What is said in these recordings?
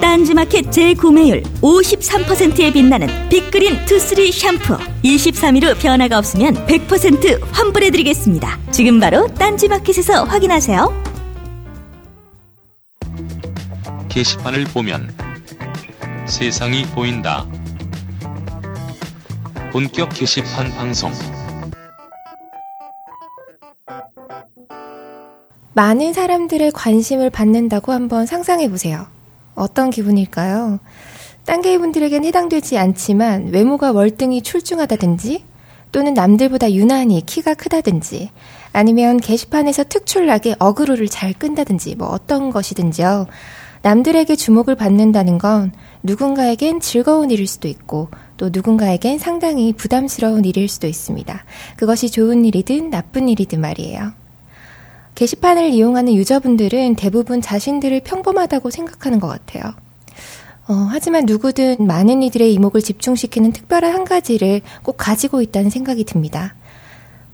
딴지마켓 재구매율 53%에 빛나는 빅그린 투쓰리 샴푸 23일 후 변화가 없으면 100% 환불해드리겠습니다. 지금 바로 딴지마켓에서 확인하세요. 게시판을 보면 세상이 보인다. 본격 게시판 방송. 많은 사람들의 관심을 받는다고 한번 상상해 보세요. 어떤 기분일까요? 딴게이분들에겐 해당되지 않지만 외모가 월등히 출중하다든지 또는 남들보다 유난히 키가 크다든지 아니면 게시판에서 특출나게 어그로를 잘 끈다든지 뭐 어떤 것이든지요. 남들에게 주목을 받는다는 건 누군가에겐 즐거운 일일 수도 있고 또 누군가에겐 상당히 부담스러운 일일 수도 있습니다. 그것이 좋은 일이든 나쁜 일이든 말이에요. 게시판을 이용하는 유저분들은 대부분 자신들을 평범하다고 생각하는 것 같아요. 어, 하지만 누구든 많은 이들의 이목을 집중시키는 특별한 한 가지를 꼭 가지고 있다는 생각이 듭니다.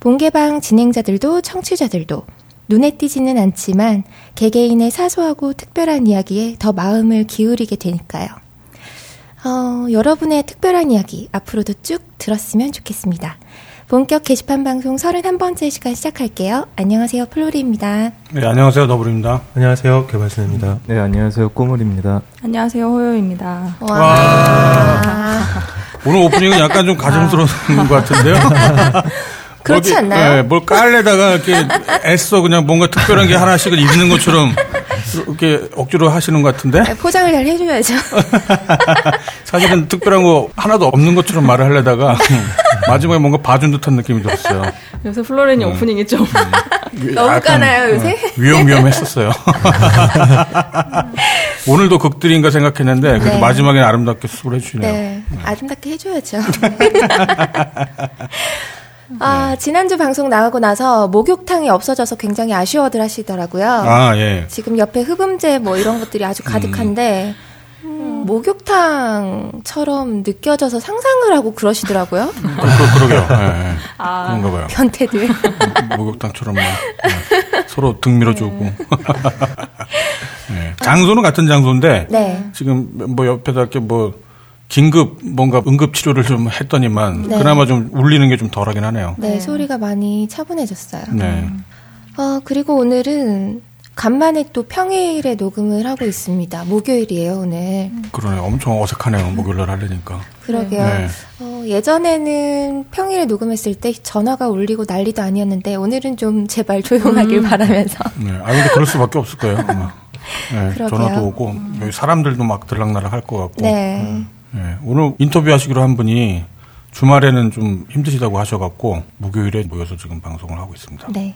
본개방 진행자들도 청취자들도 눈에 띄지는 않지만 개개인의 사소하고 특별한 이야기에 더 마음을 기울이게 되니까요. 어, 여러분의 특별한 이야기 앞으로도 쭉 들었으면 좋겠습니다. 본격 게시판 방송 31번째 시간 시작할게요. 안녕하세요. 플로리입니다. 네, 안녕하세요. 더블입니다. 안녕하세요. 개발선입니다. 네, 안녕하세요. 꼬물입니다. 안녕하세요. 호요입니다. 와. 와. 오늘 오프닝은 약간 좀 가증스러운 것 같은데요? 그렇지 뭘, 않나요? 네, 뭘 깔려다가 이렇게 애써 그냥 뭔가 특별한 게 하나씩을 입는 것처럼 이렇게 억지로 하시는 것 같은데? 네, 포장을 잘 해줘야죠. 사실은 특별한 거 하나도 없는 것처럼 말을 하려다가 마지막에 뭔가 봐준 듯한 느낌이 들었어요. 요새 플로렌이 음. 오프닝이 좀 너무 까나요, 요새? 위험위험했었어요. 오늘도 극들인가 생각했는데 그래도 네. 마지막에 아름답게 수고를 해주시네요. 네, 아름답게 해줘야죠. 아, 지난주 방송 나가고 나서 목욕탕이 없어져서 굉장히 아쉬워들 하시더라고요. 아, 예. 지금 옆에 흡음재 뭐 이런 것들이 아주 가득한데, 음, 목욕탕처럼 느껴져서 상상을 하고 그러시더라고요. 그, 그, 그러게요. 예, 예. 아. 그런가 봐요. 변태들. 목욕탕처럼 막 네. 서로 등 밀어주고. 네. 장소는 같은 장소인데 네. 지금 뭐 옆에다 이렇게 뭐 긴급 뭔가 응급 치료를 좀 했더니만 네. 그나마 좀 울리는 게 좀 덜하긴 하네요. 네, 소리가 많이 차분해졌어요. 네. 어, 그리고 오늘은 간만에 또 평일에 녹음을 하고 있습니다. 목요일이에요, 오늘. 그러네. 엄청 어색하네요. 목요일날 하려니까. 그러게요. 네. 어, 예전에는 평일에 녹음했을 때 전화가 울리고 난리도 아니었는데 오늘은 좀 제발 조용하길 바라면서. 네. 아 근데 그럴 수밖에 없을 거예요. 아마. 네. 그러게요. 전화도 오고 여기 사람들도 막 들락날락 할 것 같고. 네. 네. 오늘 인터뷰 하시기로 한 분이 주말에는 좀 힘드시다고 하셔갖고 목요일에 모여서 지금 방송을 하고 있습니다. 네.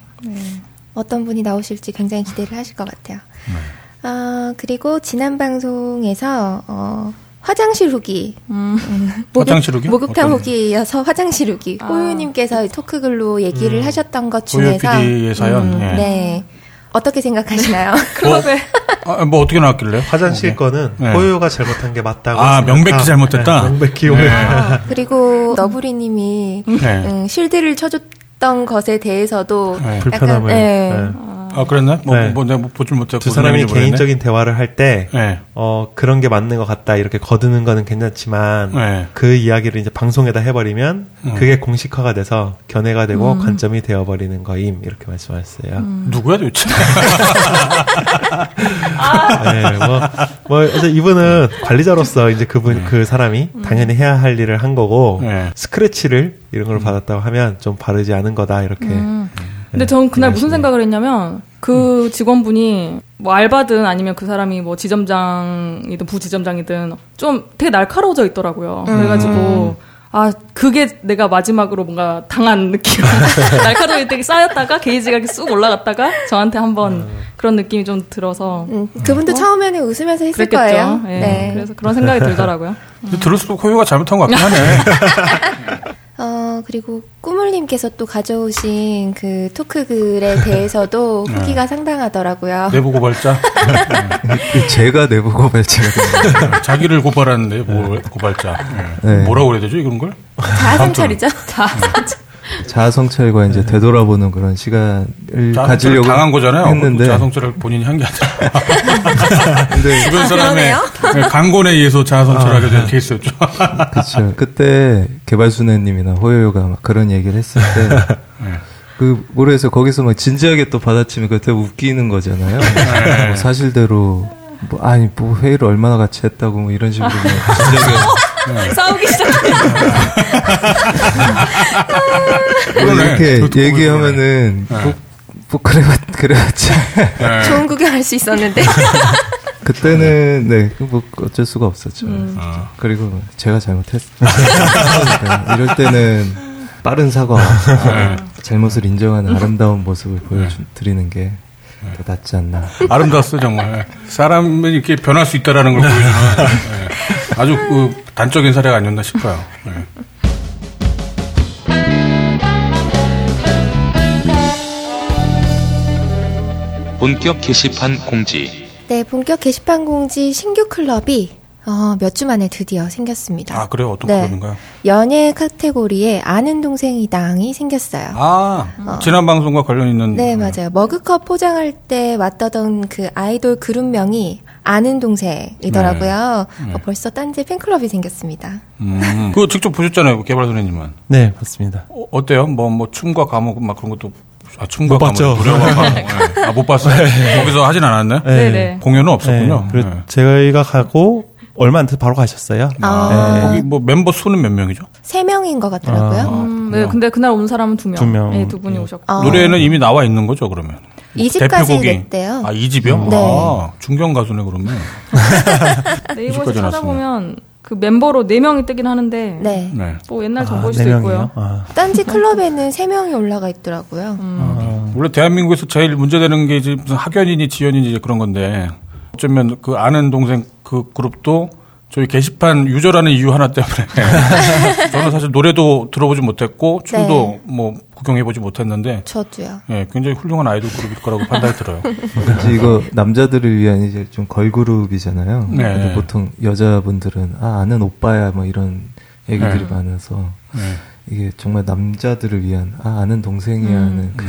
어떤 분이 나오실지 굉장히 기대를 하실 것 같아요. 네. 아, 그리고 지난 방송에서, 어, 화장실 후기. 음, 화장실 후기요? 목욕탕 후기여서 화장실 후기. 아. 호유님께서 토크글로 얘기를 하셨던 것 중에서. PD의 사연. 예. 네. 어떻게 생각하시나요? 클럽에 아, 뭐 어떻게 나왔길래? 화장실 거는 네. 호요가 잘못한 게 맞다고. 아, 명백히 생각하- 잘못했다? 네, 명백히 오늘. 그리고 너브리님이 네. 음, 실드를 쳐줬 던 것에 대해서도 네. 약간, 불편함을. 네. 네. 아, 그랬나? 뭐, 네. 뭐, 내가 보질 못했고. 두 사람이 모르겠네. 개인적인 대화를 할 때, 네. 어, 그런 게 맞는 것 같다, 이렇게 거두는 거는 괜찮지만, 네. 그 이야기를 이제 방송에다 해버리면, 음. 그게 공식화가 돼서, 견해가 되고, 관점이 되어버리는 거임, 이렇게 말씀하셨어요. 누구야 도대체? 네, 뭐, 뭐, 그래서 이분은 관리자로서 이제 그분, 그 사람이 당연히 해야 할 일을 한 거고, 네. 스크래치를 이런 걸 받았다고 하면 좀 바르지 않은 거다, 이렇게. 근데 전 그날 무슨 네. 생각을 했냐면 그 직원분이 뭐 알바든 아니면 그 사람이 뭐 지점장이든 부지점장이든 좀 되게 날카로워져 있더라고요. 그래가지고 아 그게 내가 마지막으로 뭔가 당한 느낌. 날카로운 되게 쌓였다가 게이지가 이렇게 쑥 올라갔다가 저한테 한번 그런 느낌이 좀 들어서 음, 그분도 처음에는 웃으면서 했을 그랬겠죠. 거예요. 예, 네. 그래서 그런 생각이 들더라고요. 들을수록 호요가 잘못한 것 같긴 하네. 어, 그리고 꾸물님께서 또 가져오신 그 토크 글에 대해서도 네. 후기가 상당하더라고요. 내부 고발자. 제가 내부 고발자가 됩니다. 자기를 고발하는데 뭐 고발자. 예. 네. 뭐라고 그래야 되죠 이런 걸? 자아성찰이죠? 자아성찰 과 이제 되돌아보는 그런 시간을 가지려고 당한 거잖아요. 했는데 자성찰을 본인이 한 게 아니라 근데 주변 아, 사람의 그러네요? 강권에 의해서 자성찰하게 된 케이스였죠. 그렇죠. 그때 개발순애님이나 호요요가 막 그런 얘기를 했을 때. 그 모르겠어요. 거기서 막 진지하게 또 받아치면 그때 웃기는 거잖아요. 뭐 사실대로 뭐 아니 뭐 회의를 얼마나 같이 했다고 뭐 이런 식으로 뭐 진지하게 싸우기. 그러네. 이렇게 그것도 얘기하면은 네. 뭐, 뭐 그래봤 그래봤자 네. 좋은 구경할 수 있었는데. 그때는 네뭐 어쩔 수가 없었죠. 아. 그리고 제가 잘못했어요. 이럴 때는 빠른 사과, 네. 잘못을 인정하는 아름다운 모습을 보여드리는 게 더 낫지 않나. 아름다웠어 정말. 사람이 이렇게 변할 수 있다라는 걸 보여주는 예. 아주 그 단적인 사례가 아니었나 싶어요. 예. 본격 게시판 공지. 네, 본격 게시판 공지 신규 클럽이 어, 몇 주 만에 드디어 생겼습니다. 아 그래요? 어떤 네. 클럽인가요? 연예 카테고리에 아는 동생이당이 생겼어요. 아 지난 방송과 관련 있는. 네, 맞아요. 머그컵 포장할 때 왔다던 그 아이돌 그룹명이 아는 동생이더라고요. 네. 어, 벌써 딴지 팬클럽이 생겼습니다. 음, 그거 직접 보셨잖아요, 개발 선생님은. 네, 맞습니다. 어, 어때요? 뭐, 뭐, 춤과 과목, 막 그런 것도, 아, 춤과 못 봤죠. 과목. 예. 아, 못 봤어요? 거기서 하진 않았네? 네. 네네. 공연은 없었군요. 네, 네. 저희가 가고 얼마 안 돼서 바로 가셨어요. 아. 네. 거기 뭐 멤버 수는 몇 명이죠? 세 명인 것 같더라고요. 음, 네, 근데 그날 온 사람은 두 명. 두 명. 네, 두 분이 오셨고. 아. 노래는 이미 나와 있는 거죠, 그러면? 이집까지 대표곡이. 냈대요. 아, 이집이요 네. 아, 중견 가수네, 그러면. 이집까지 찾아보면 그 멤버로 네 명이 뜨긴 하는데 네. 네. 뭐 옛날 아, 정보일 네 수도 명이요? 있고요. 아, 딴지 클럽에는 세 명이 올라가 있더라고요. 음. 원래 대한민국에서 제일 문제되는 게 이제 무슨 학연이니 지연이니 이제 그런 건데 어쩌면 그 아는 동생 그 그룹도 저희 게시판 유저라는 이유 하나 때문에 저는 사실 노래도 들어보지 못했고 춤도 뭐 구경해보지 못했는데 저도요. 예, 굉장히 훌륭한 아이돌 그룹일 거라고 판단이 들어요. 왠지 이거 남자들을 위한 이제 좀 걸그룹이잖아요. 네. 근데 보통 여자분들은 아 아는 오빠야 뭐 이런 얘기들이 네. 많아서 네. 이게 정말 남자들을 위한 아 아는 동생이야 하는 그,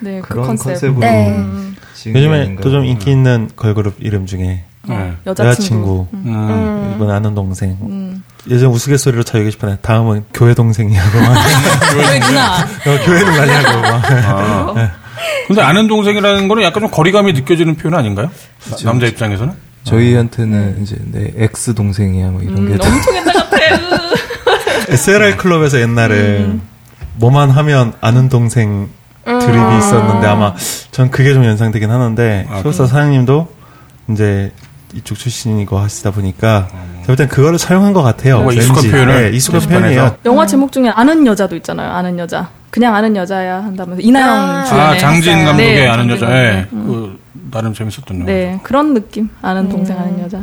네, 그 그런 컨셉. 컨셉으로 네. 음, 요즘에. 또 좀 인기 있는 걸그룹 이름 중에 네. 여자친구. 음. 음. 이번 아는 동생. 음. 예전 우스갯소리로 저희 게시판에 다음은 교회 동생이라고 막 그거구나. 어, 교회는 가냐고 막. 아. 근데 아는 동생이라는 거는 약간 좀 거리감이 느껴지는 표현 아닌가요? 나- 남자 입장에서는? 저희한테는 이제 내 엑스 동생이야 뭐 이런 게 음, 엄청 옛날 같아. SLR 클럽에서 옛날에 뭐만 하면 아는 동생 드립이 있었는데 아마 전 그게 좀 연상되긴 하는데 아, 소속사 사장님도 이제 이쪽 출신이고 하시다 보니까 땐 그거를 사용한 것 같아요. 뭔가 익숙한 왠지. 표현을 네, 익숙한. 표현이에요. 영화 제목 중에 아는 여자도 있잖아요. 아는 여자. 그냥 아는 여자야 한다면서 이나영 아. 주연의 아, 장진 감독의 네, 아는 여자. 예. 감독의. 그, 나름 재밌었던 영화. 네, 그런 느낌. 아는 동생 아는 여자.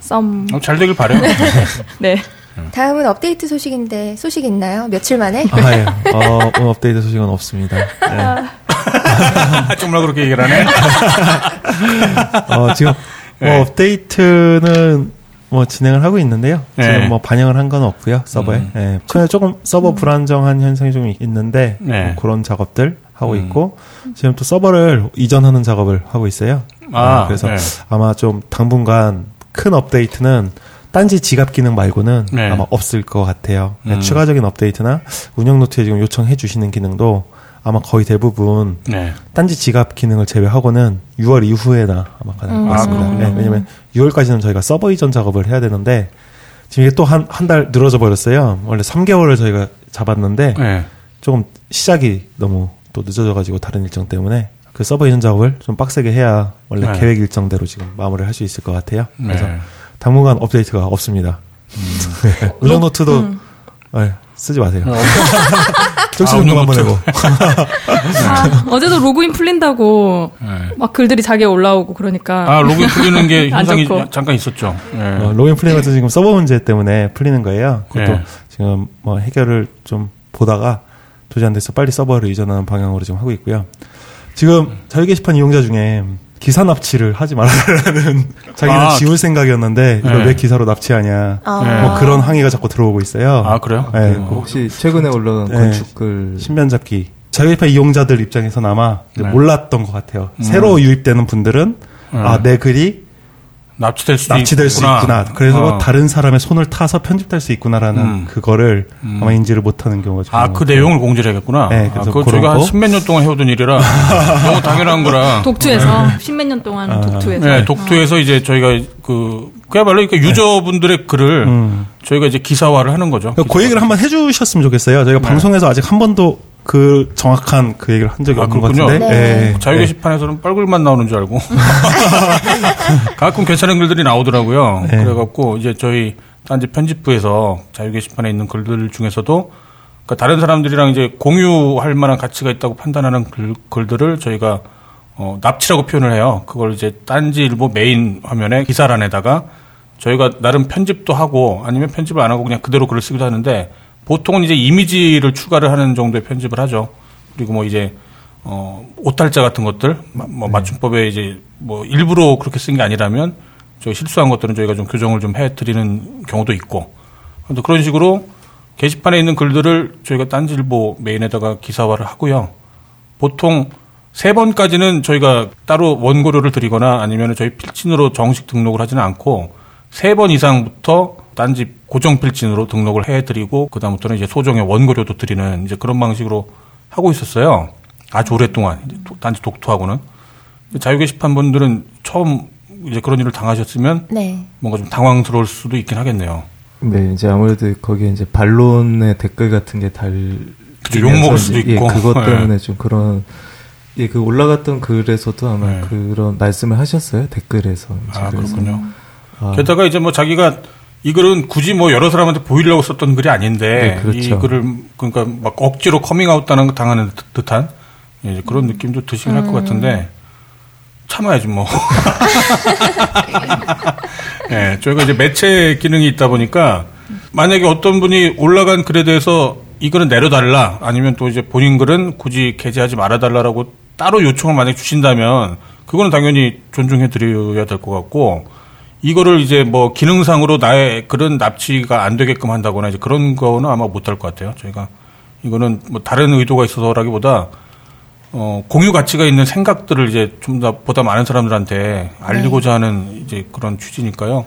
썸. 어, 잘 되길 바래요. 네. 다음은 업데이트 소식인데 소식 있나요? 며칠 만에? 아, 예. 어, 오늘 업데이트 소식은 없습니다. 네. 정말 그렇게 얘기를 하네. 어, 지금 뭐 네. 업데이트는 뭐 진행을 하고 있는데요. 네. 지금 뭐 반영을 한 건 없고요 서버에. 음. 예. 조금 서버 불안정한 현상이 좀 있는데 네. 뭐 그런 작업들 하고 음. 있고 지금 또 서버를 이전하는 작업을 하고 있어요. 아, 어, 그래서 네. 아마 좀 당분간 큰 업데이트는 딴지 지갑 기능 말고는 네. 아마 없을 것 같아요. 음. 추가적인 업데이트나 운영 노트에 지금 요청해 주시는 기능도 아마 거의 대부분 네. 딴지 지갑 기능을 제외하고는 6월 이후에나 아마 가능할 것 아, 같습니다. 그렇군요. 네, 왜냐면 6월까지는 저희가 서버 이전 작업을 해야 되는데 지금 이게 또 한 한 달 늘어져 버렸어요. 원래 3개월을 저희가 잡았는데 네. 조금 시작이 너무 또 늦어져 가지고 다른 일정 때문에 그 서버 이전 작업을 좀 빡세게 해야 원래 네. 계획 일정대로 지금 마무리를 할 수 있을 것 같아요. 그래서 네. 당분간 업데이트가 없습니다. 네. 운영 노트도 네, 쓰지 마세요. 아, 쪽지 없는 좀 한번. 해고. 아, 어제도 로그인 풀린다고 네. 막 글들이 자기가 올라오고 그러니까 아, 로그인 풀리는 게 안 현상이. 잠깐 있었죠. 예. 어, 로그인 풀리는 것도 지금 서버 문제 때문에 풀리는 거예요. 그것도 네. 지금 뭐 해결을 좀 보다가 도저히 안 돼서 빨리 서버를 이전하는 방향으로 지금 하고 있고요. 지금 자유 게시판 이용자 중에 기사 납치를 하지 말아라는 자기는 아, 지울 생각이었는데 이걸 네. 왜 기사로 납치하냐 아. 네. 뭐 그런 항의가 자꾸 들어오고 있어요. 아, 그래요? 네. 어. 혹시 최근에 올라간 네. 건축글 신변 잡기. 자유게시판 이용자들 입장에서는 아마 네. 몰랐던 것 같아요. 음. 새로 유입되는 분들은 아, 내 글이 납치될 수도 납치될 수 있구나. 그래서 어. 다른 사람의 손을 타서 편집될 수 있구나라는 음. 그거를 음. 아마 인지를 못하는 경우가 좀 아, 그것 같아요. 내용을 공지를 해야겠구나. 네, 아, 그래서 그거 그런 저희가 한 거. 십몇 년 동안 해오던 일이라 너무 당연한 거라. 독투에서 십몇 년 동안 아. 독투에서 네, 독투에서 이제 저희가 그 그야말로 그러니까 유저분들의 글을 음. 저희가 이제 기사화를 하는 거죠. 그 얘기를 한번 해주셨으면 좋겠어요. 저희가 네. 방송에서 아직 한 번도 그 정확한 그 얘기를 한 적이 아, 없는 것 그렇군요. 같은데. 네. 예. 자유 예. 게시판에서는 뻘글만 나오는 줄 알고 가끔 괜찮은 글들이 나오더라고요. 네. 그래갖고 이제 저희 딴지 편집부에서 자유 게시판에 있는 글들 중에서도 그러니까 다른 사람들이랑 이제 공유할 만한 가치가 있다고 판단하는 글, 글들을 저희가 어, 납치라고 표현을 해요. 그걸 이제 딴지 일보 메인 화면에 기사란에다가 저희가 나름 편집도 하고 아니면 편집을 안 하고 그냥 그대로 글을 쓰기도 하는데 보통은 이제 이미지를 추가를 하는 정도의 편집을 하죠. 그리고 뭐 이제 어, 오탈자 같은 것들, 마- 뭐 맞춤법에 이제 뭐 일부러 그렇게 쓴 게 아니라면 저 실수한 것들은 저희가 좀 교정을 좀 해드리는 경우도 있고. 근데 그런 식으로 게시판에 있는 글들을 저희가 딴지일보 메인에다가 기사화를 하고요. 보통 세 번까지는 저희가 따로 원고료를 드리거나 아니면 저희 필진으로 정식 등록을 하지는 않고 세 번 이상부터 딴지 고정 필진으로 등록을 해드리고 그다음부터는 이제 소정의 원고료도 드리는 이제 그런 방식으로 하고 있었어요. 아주 오랫동안 딴지 독투하고는 자유 게시판 분들은 처음 이제 그런 일을 당하셨으면 네. 뭔가 좀 당황스러울 수도 있긴 하겠네요. 네, 이제 아무래도 거기에 이제 반론의 댓글 같은 게 달. 그쵸, 욕 먹을 수도 예, 있고. 그것 네. 때문에 좀 그런, 예, 그 올라갔던 글에서도 아마 네. 그런 말씀을 하셨어요, 댓글에서. 아 그래서. 그렇군요. 아, 게다가 이제 뭐 자기가 이 글은 굳이 뭐 여러 사람한테 보이려고 썼던 글이 아닌데 네, 그렇죠. 이 글을 그러니까 막 억지로 커밍아웃 당하는 당하는 듯- 듯한 예, 이제 그런 느낌도 드시긴 할것 같은데 참아야지 뭐. 예, 저희가 이제 매체 기능이 있다 보니까 만약에 어떤 분이 올라간 글에 대해서 이 글은 내려달라 아니면 또 이제 본인 글은 굳이 게재하지 말아달라라고 따로 요청을 만약 주신다면 그거는 당연히 존중해 드려야 될 것 같고 이거를 이제 뭐 기능상으로 나의 글은 납치가 안 되게끔 한다거나 이제 그런 거는 아마 못할 것 같아요. 저희가 이거는 뭐 다른 의도가 있어서라기보다 어, 공유 가치가 있는 생각들을 이제 좀 더 보다 많은 사람들한테 알리고자 하는 이제 그런 취지니까요.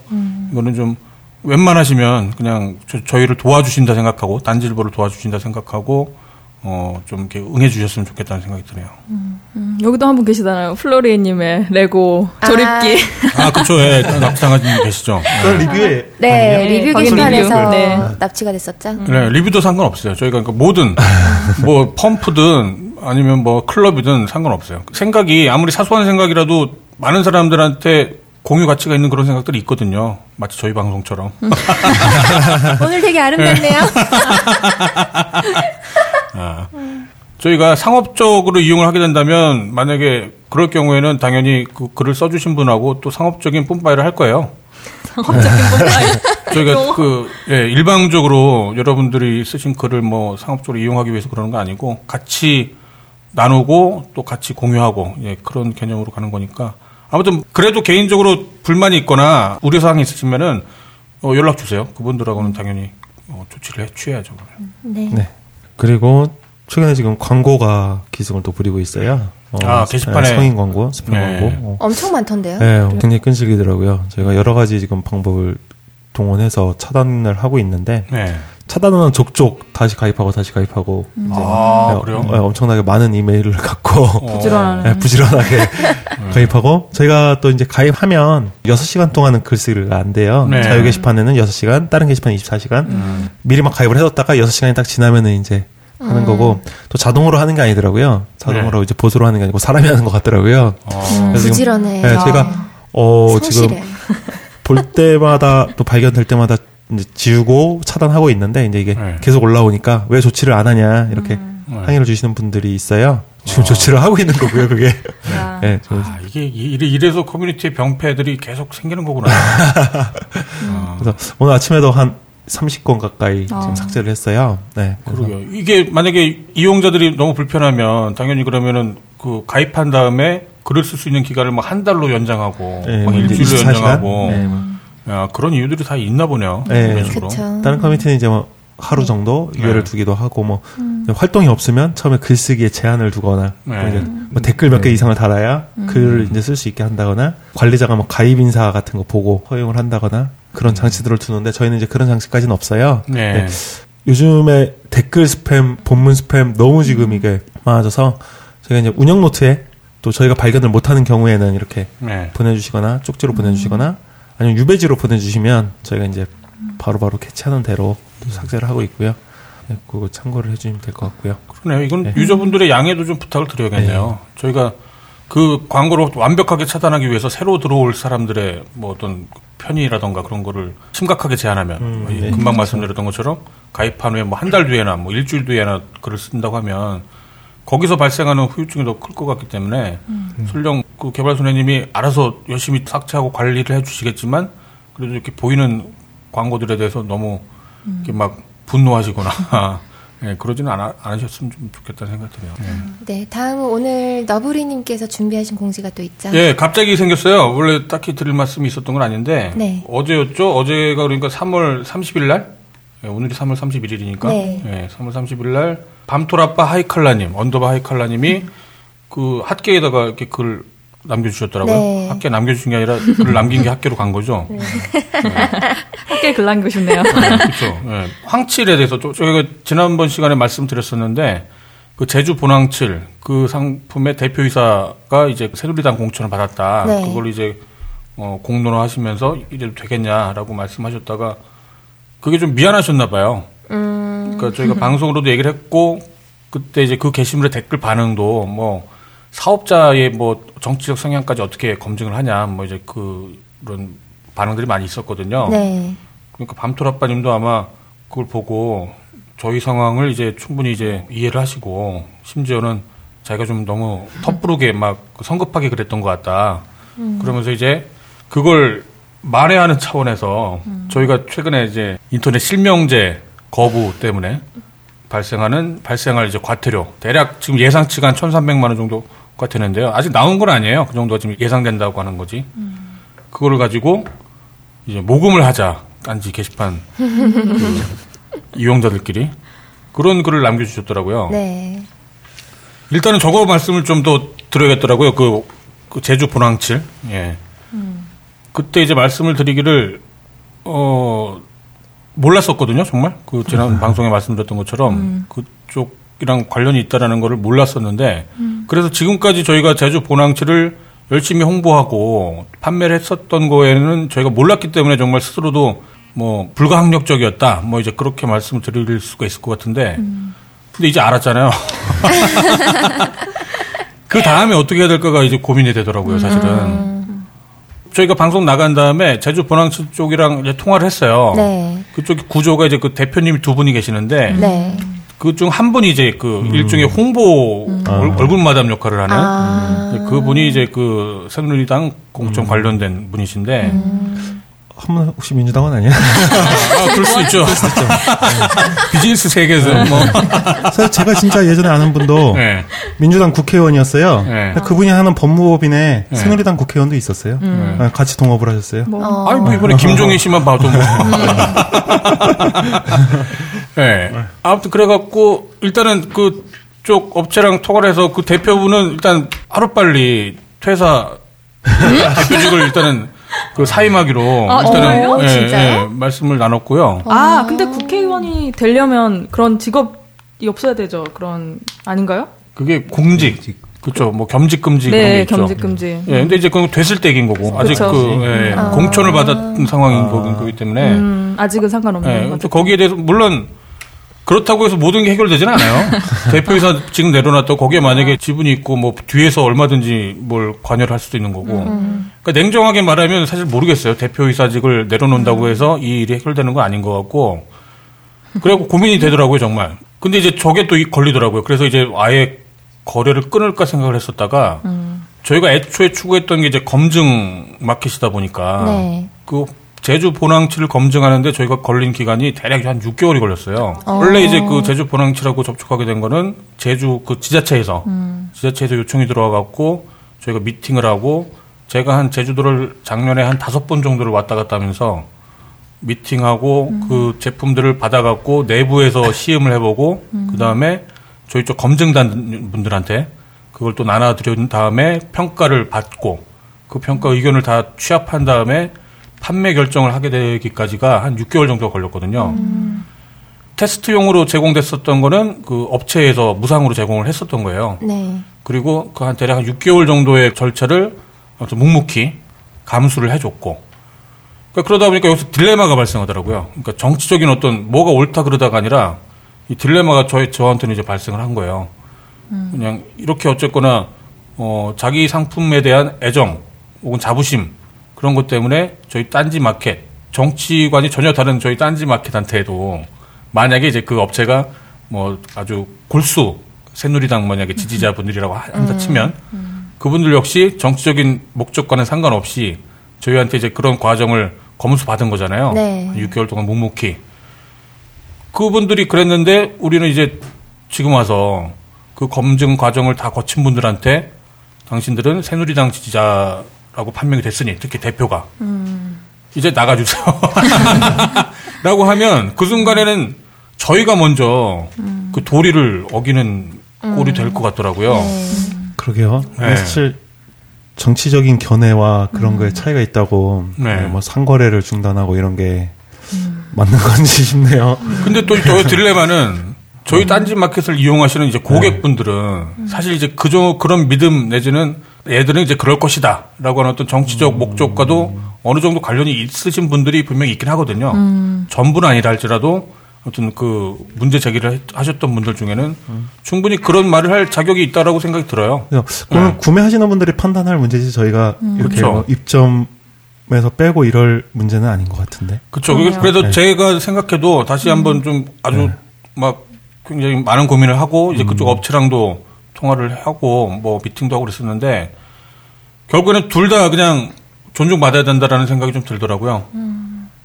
이거는 좀 웬만하시면 그냥 저, 희를 도와주신다 생각하고 단지일보를 도와주신다 생각하고 어, 좀 이렇게 응해 주셨으면 좋겠다는 생각이 드네요. 음, 여기도 한 분 계시잖아요. 플로리님의 레고 조립기. 아, 그쵸. 예, 납치당하신 분 계시죠. 그 리뷰에 네, 네, 리뷰 게시판에서. 네. 납치가 됐었죠. 네, 리뷰도 상관없어요. 저희가 그 뭐든 뭐 펌프든 아니면 뭐 클럽이든 상관없어요. 생각이 아무리 사소한 생각이라도 많은 사람들한테 공유 가치가 있는 그런 생각들이 있거든요. 마치 저희 방송처럼. 오늘 되게 아름답네요. 아. 저희가 상업적으로 이용을 하게 된다면 만약에 그럴 경우에는 당연히 그 글을 써주신 분하고 또 상업적인 뿜빠이를 할 거예요. 상업적인 분파이. 저희가 그 예, 일방적으로 여러분들이 쓰신 글을 뭐 상업적으로 이용하기 위해서 그러는 거 아니고 같이 나누고 또 같이 공유하고 예, 그런 개념으로 가는 거니까 아무튼 그래도 개인적으로 불만이 있거나 우려 사항이 있으시면은 어, 연락 주세요. 그분들하고는 당연히 어, 조치를 해 취해야죠. 그러면. 네. 네. 그리고 최근에 지금 광고가 기승을 또 부리고 있어요. 어, 아, 게시판에. 성인 광고, 스팸 네. 광고. 어. 엄청 많던데요. 네, 굉장히 끈질기더라고요. 저희가 여러 가지 지금 방법을 동원해서 차단을 하고 있는데 네. 차단은 족족 다시 가입하고 다시 가입하고 이제 아, 네, 그래요? 어, 엄청나게 많은 이메일을 갖고 어. 부지런하네. 네, 부지런하게 가입하고 저희가 또 이제 가입하면 6시간 동안은 글쓰기가 안 돼요. 네. 자유 게시판에는 6시간, 다른 게시판은 24시간. 미리 막 가입을 해 뒀다가 6시간이 딱 지나면은 이제 하는 거고 또 자동으로 하는 게 아니더라고요. 자동으로 이제 보수로 하는 게 아니고 사람이 하는 것 같더라고요. 그래서 지금, 부지런해. 네, 제가 어 지금 성실해. 볼 때마다 또 발견될 때마다 이제 지우고 차단하고 있는데 이제 이게 네. 계속 올라오니까 왜 조치를 안 하냐 이렇게 네. 항의를 주시는 분들이 있어요. 지금 조치를 하고 있는 거고요, 그게. 아. 네, 저- 아, 이게 이- 이래- 이래 서 커뮤니티 병폐들이 계속 생기는 거구나. 아, 그래서 오늘 아침에도 한 30건 가까이 아. 지금 삭제를 했어요. 네. 그러게요. 이게 만약에 이용자들이 너무 불편하면 당연히 그러면은 그 가입한 다음에 글을 쓸 수 있는 기간을 막 한 달로 연장하고 네, 막뭐 이제 일주일로 24시간? 연장하고 네, 뭐. 야, 그런 이유들이 다 있나 보네요. 네. 그쵸. 다른 커뮤니티는 이제 뭐 하루 정도 유예를 네. 두기도 하고 뭐 활동이 없으면 처음에 글쓰기에 제한을 두거나 네. 이제 뭐 댓글 몇 개 이상을 달아야 글을 이제 쓸 수 있게 한다거나 관리자가 뭐 가입 인사 같은 거 보고 허용을 한다거나 그런 장치들을 두는데 저희는 이제 그런 장치까지는 없어요. 네. 네. 요즘에 댓글 스팸, 본문 스팸 너무 지금 이게 많아져서 저희가 이제 운영 노트에 또 저희가 발견을 못하는 경우에는 이렇게 네. 보내주시거나 쪽지로 보내주시거나 아니면 유배지로 보내주시면 저희가 이제 바로바로 캐치하는 대로 또 삭제를 하고 있고요. 네, 그거 참고를 해주시면 될 것 같고요. 그러네요. 이건 네. 유저분들의 양해도 좀 부탁을 드려야겠네요. 저희가 그 광고를 완벽하게 차단하기 위해서 새로 들어올 사람들의 뭐 어떤 편의라던가 그런 거를 심각하게 제한하면 음, 뭐이 네. 금방 말씀드렸던 것처럼 가입한 후에 뭐 한 달 뒤에나 뭐 일주일 뒤에나 글을 쓴다고 하면 거기서 발생하는 후유증이 더 클 것 같기 때문에 설령 그 개발소장님이 알아서 열심히 삭제하고 관리를 해주시겠지만 그래도 이렇게 보이는 광고들에 대해서 너무 이렇게 막 분노하시거나 예, 그러지는 않아, 않으셨으면 좀 좋겠다는 생각이 드네요. 네, 다음은 오늘 너브리님께서 준비하신 공지가 또 있죠. 예, 갑자기 생겼어요. 원래 딱히 드릴 말씀이 있었던 건 아닌데 네. 어제였죠. 어제가 그러니까 3월 30일 날 예, 오늘이 3월 31일이니까 네. 예, 3월 30일 날 밤토라빠 하이칼라님 언더바 하이칼라님이 그 핫게에다가 이렇게 글 남겨주셨더라고요. 네. 핫게 남겨주신 게 아니라 글을 남긴 게 핫게로 간 거죠. 함께 글 남겨주셨네요. 그렇죠. 예. 황칠에 대해서 또 저희가 지난번 시간에 말씀드렸었는데 그 제주 본황칠 그 상품의 대표이사가 이제 새누리당 공천을 받았다. 네. 그걸 이제 어, 공론화 하시면서 이래도 되겠냐라고 말씀하셨다가 그게 좀 미안하셨나 봐요. 그러니까 저희가 방송으로도 얘기를 했고 그때 이제 그 게시물의 댓글 반응도 뭐 사업자의 뭐 정치적 성향까지 어떻게 검증을 하냐 뭐 이제 그런 반응들이 많이 있었거든요. 네. 그러니까 밤토라빠님도 아마 그걸 보고 저희 상황을 이제 충분히 이제 이해를 하시고 심지어는 자기가 좀 너무 섣부르게 막 성급하게 그랬던 것 같다. 그러면서 이제 그걸 만회하는 차원에서 저희가 최근에 이제 인터넷 실명제 거부 때문에 발생하는 발생할 이제 과태료 대략 지금 예상치가 한 1,300만 원 정도가 되는데요. 아직 나온 건 아니에요. 그 정도가 지금 예상된다고 하는 거지. 그거를 가지고 이제 모금을 하자 딴지 게시판 그 이용자들끼리 그런 글을 남겨주셨더라고요. 네. 일단은 저거 말씀을 좀 더 드려야겠더라고요. 그, 그 제주 본황칠. 예. 그때 이제 말씀을 드리기를 어 몰랐었거든요. 정말 그 지난 방송에 말씀드렸던 것처럼 그쪽이랑 관련이 있다라는 거를 몰랐었는데 그래서 지금까지 저희가 제주 본황칠을 열심히 홍보하고 판매를 했었던 거에는 저희가 몰랐기 때문에 정말 스스로도 뭐 불가항력적이었다. 뭐 이제 그렇게 말씀을 드릴 수가 있을 것 같은데 근데 이제 알았잖아요. 그 다음에 어떻게 해야 될까가 이제 고민이 되더라고요, 사실은. 저희가 방송 나간 다음에 제주 본황칠 쪽이랑 이제 통화를 했어요. 네. 그쪽 구조가 이제 그 대표님이 두 분이 계시는데 네. 그중 한 분이 이제 그 일종의 홍보 얼- 얼굴 마담 역할을 하는 아. 그 분이 이제 그 새누리당 공천 관련된 분이신데 한분 혹시 민주당은 아니야? 아, 그럴 수 있죠. 비즈니스 세계에서 뭐 사실 제가 진짜 예전에 아는 분도 네. 민주당 국회의원이었어요. 네. 그분이 하는 법무법인에 새누리당 국회의원도 있었어요. 아, 같이 동업을 하셨어요. 어. 아니 뭐 이번에 김종인 씨만 봐도 뭐. 네. 아무튼 그래갖고 일단은 그 쪽 업체랑 통화를 해서 그 대표분은 일단 하루 빨리 퇴사 대표직을 일단은 그 사임하기로 아, 일단은 정말요? 예, 진짜요? 예, 말씀을 나눴고요. 아, 근데 국회의원이 되려면 그런 직업이 없어야 되죠. 그런 아닌가요? 그게 공직. 그렇죠. 뭐 겸직 금지 그런 게 네, 있죠. 겸직 금지. 예, 근데 이제 그건 됐을 때 얘기인 거고 아직 그쵸. 그 예, 공천을 받았던 상황인 거기 때문에 음, 아직은 상관없는 예, 거죠. 또 거기에 대해서 물론 그렇다고 해서 모든 게 해결되지는 않아요. 대표이사 지금 내려놨다고 거기에 만약에 지분이 있고 뭐 뒤에서 얼마든지 뭘 관여를 할 수도 있는 거고. 그러니까 냉정하게 말하면 사실 모르겠어요. 대표이사직을 내려놓는다고 해서 이 일이 해결되는 건 아닌 것 같고. 그래갖고 고민이 되더라고요, 정말. 근데 이제 저게 또 이- 걸리더라고요. 그래서 이제 아예 거래를 끊을까 생각을 했었다가 저희가 애초에 추구했던 게 이제 검증 마켓이다 보니까 네. 그 제주 본항치를 검증하는데 저희가 걸린 기간이 대략 한 6개월이 걸렸어요. 어. 원래 이제 그 제주 본항치라고 접촉하게 된 거는 제주 그 지자체에서 지자체에서 요청이 들어와 갖고 저희가 미팅을 하고 제가 한 제주도를 작년에 한 다섯 번 정도를 왔다 갔다 하면서 미팅하고 그 제품들을 받아갖고 내부에서 시음을 해보고 그 다음에 저희 쪽 검증단 분들한테 그걸 또 나눠드린 다음에 평가를 받고 그 평가 의견을 다 취합한 다음에 판매 결정을 하게 되기까지가 한 6개월 정도 걸렸거든요. 테스트용으로 제공됐었던 거는 그 업체에서 무상으로 제공을 했었던 거예요. 네. 그리고 그 한 대략 한 6개월 정도의 절차를 묵묵히 감수를 해줬고. 그러니까 그러다 보니까 여기서 딜레마가 발생하더라고요. 그러니까 정치적인 어떤 뭐가 옳다 그러다가 아니라 이 딜레마가 저희, 저한테는 이제 발생을 한 거예요. 그냥 이렇게 어쨌거나 어, 자기 상품에 대한 애정 혹은 자부심 그런 것 때문에 저희 딴지 마켓 정치관이 전혀 다른 저희 딴지 마켓한테도 만약에 이제 그 업체가 뭐 아주 골수 새누리당 만약에 지지자분들이라고 하- 한다 치면 그분들 역시 정치적인 목적과는 상관없이 저희한테 이제 그런 과정을 검수 받은 거잖아요. 네. 한 6개월 동안 묵묵히. 그분들이 그랬는데 우리는 이제 지금 와서 그 검증 과정을 다 거친 분들한테 당신들은 새누리당 지지자 라고 판명이 됐으니 특히 대표가 이제 나가주세요. 라고 하면 그 순간에는 저희가 먼저 그 도리를 어기는 꼴이 될 것 같더라고요. 그러게요. 네. 사실 정치적인 견해와 그런 거에 차이가 있다고 네. 네, 뭐 상거래를 중단하고 이런 게 맞는 건지 싶네요. 근데 또 저희 딜레마는 저희 딴지 마켓을 이용하시는 이제 고객분들은 사실 이제 그저 그런 믿음 내지는 얘들은 이제 그럴 것이다 라고 하는 어떤 정치적 목적과도 어느 정도 관련이 있으신 분들이 분명히 있긴 하거든요. 전부는 아니라 할지라도 아무튼 그 문제 제기를 했- 하셨던 분들 중에는 충분히 그런 말을 할 자격이 있다라고 생각이 들어요. 그래서 그건 네. 구매하시는 분들이 판단할 문제지 저희가 이렇게 그렇죠. 뭐 입점 에서 빼고 이럴 문제는 아닌 것 같은데. 그렇죠. 그래서 네. 제가 생각해도 다시 한번 좀 아주 막 굉장히 많은 고민을 하고 이제 그쪽 업체랑도 통화를 하고 뭐 미팅도 하고 그랬었는데 결국에는 둘 다 그냥 존중받아야 된다라는 생각이 좀 들더라고요.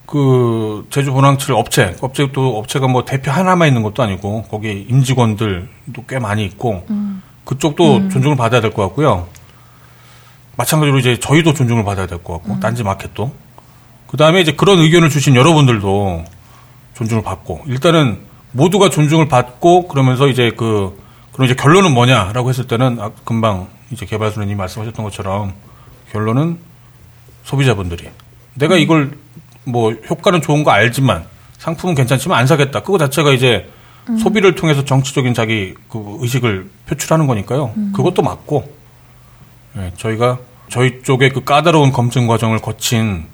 그 제주 본항칠 업체, 업체 또 업체가 뭐 대표 하나만 있는 것도 아니고 거기 임직원들도 꽤 많이 있고 그쪽도 존중을 받아야 될 것 같고요. 마찬가지로 이제 저희도 존중을 받아야 될 것 같고 딴지 마켓도 그 다음에 이제 그런 의견을 주신 여러분들도 존중을 받고 일단은 모두가 존중을 받고 그러면서 이제 그 그럼 이제 결론은 뭐냐라고 했을 때는 아, 금방 이제 개발소님이 말씀하셨던 것처럼 결론은 소비자분들이 내가 이걸 뭐 효과는 좋은 거 알지만 상품은 괜찮지만 안 사겠다. 그거 자체가 이제 소비를 통해서 정치적인 자기 그 의식을 표출하는 거니까요. 그것도 맞고 예, 저희가 저희 쪽에 그 까다로운 검증 과정을 거친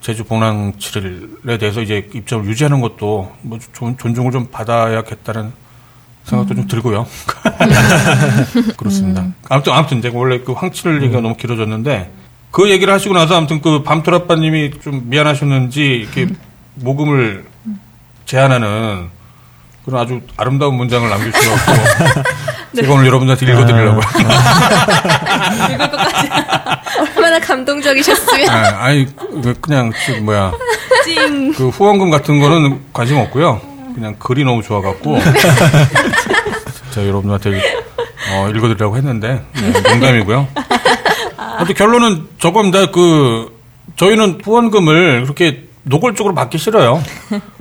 제주 본황칠에 대해서 이제 입점을 유지하는 것도 뭐 존, 존중을 좀 받아야겠다는 생각도 좀 들고요. 그렇습니다. 아무튼 아무튼 제가 원래 그 황칠 얘기가 너무 길어졌는데 그 얘기를 하시고 나서 아무튼 그 밤토라빠님이 좀 미안하셨는지 이렇게 모금을 제안하는 그런 아주 아름다운 문장을 남겨주셔서 제가 오늘 여러분들한테 읽어드리려고요. 읽을 것까지. 얼마나 감동적이셨으면. 아, 아니 그 그냥 그 뭐야 찡. 그 후원금 같은 거는 관심 없고요. 그냥 글이 너무 좋아갖고 제가 여러분들한테 어, 읽어드리려고 했는데 네, 농담이고요. 하여튼 결론은 저겁니다. 그 저희는 후원금을 그렇게 노골적으로 받기 싫어요.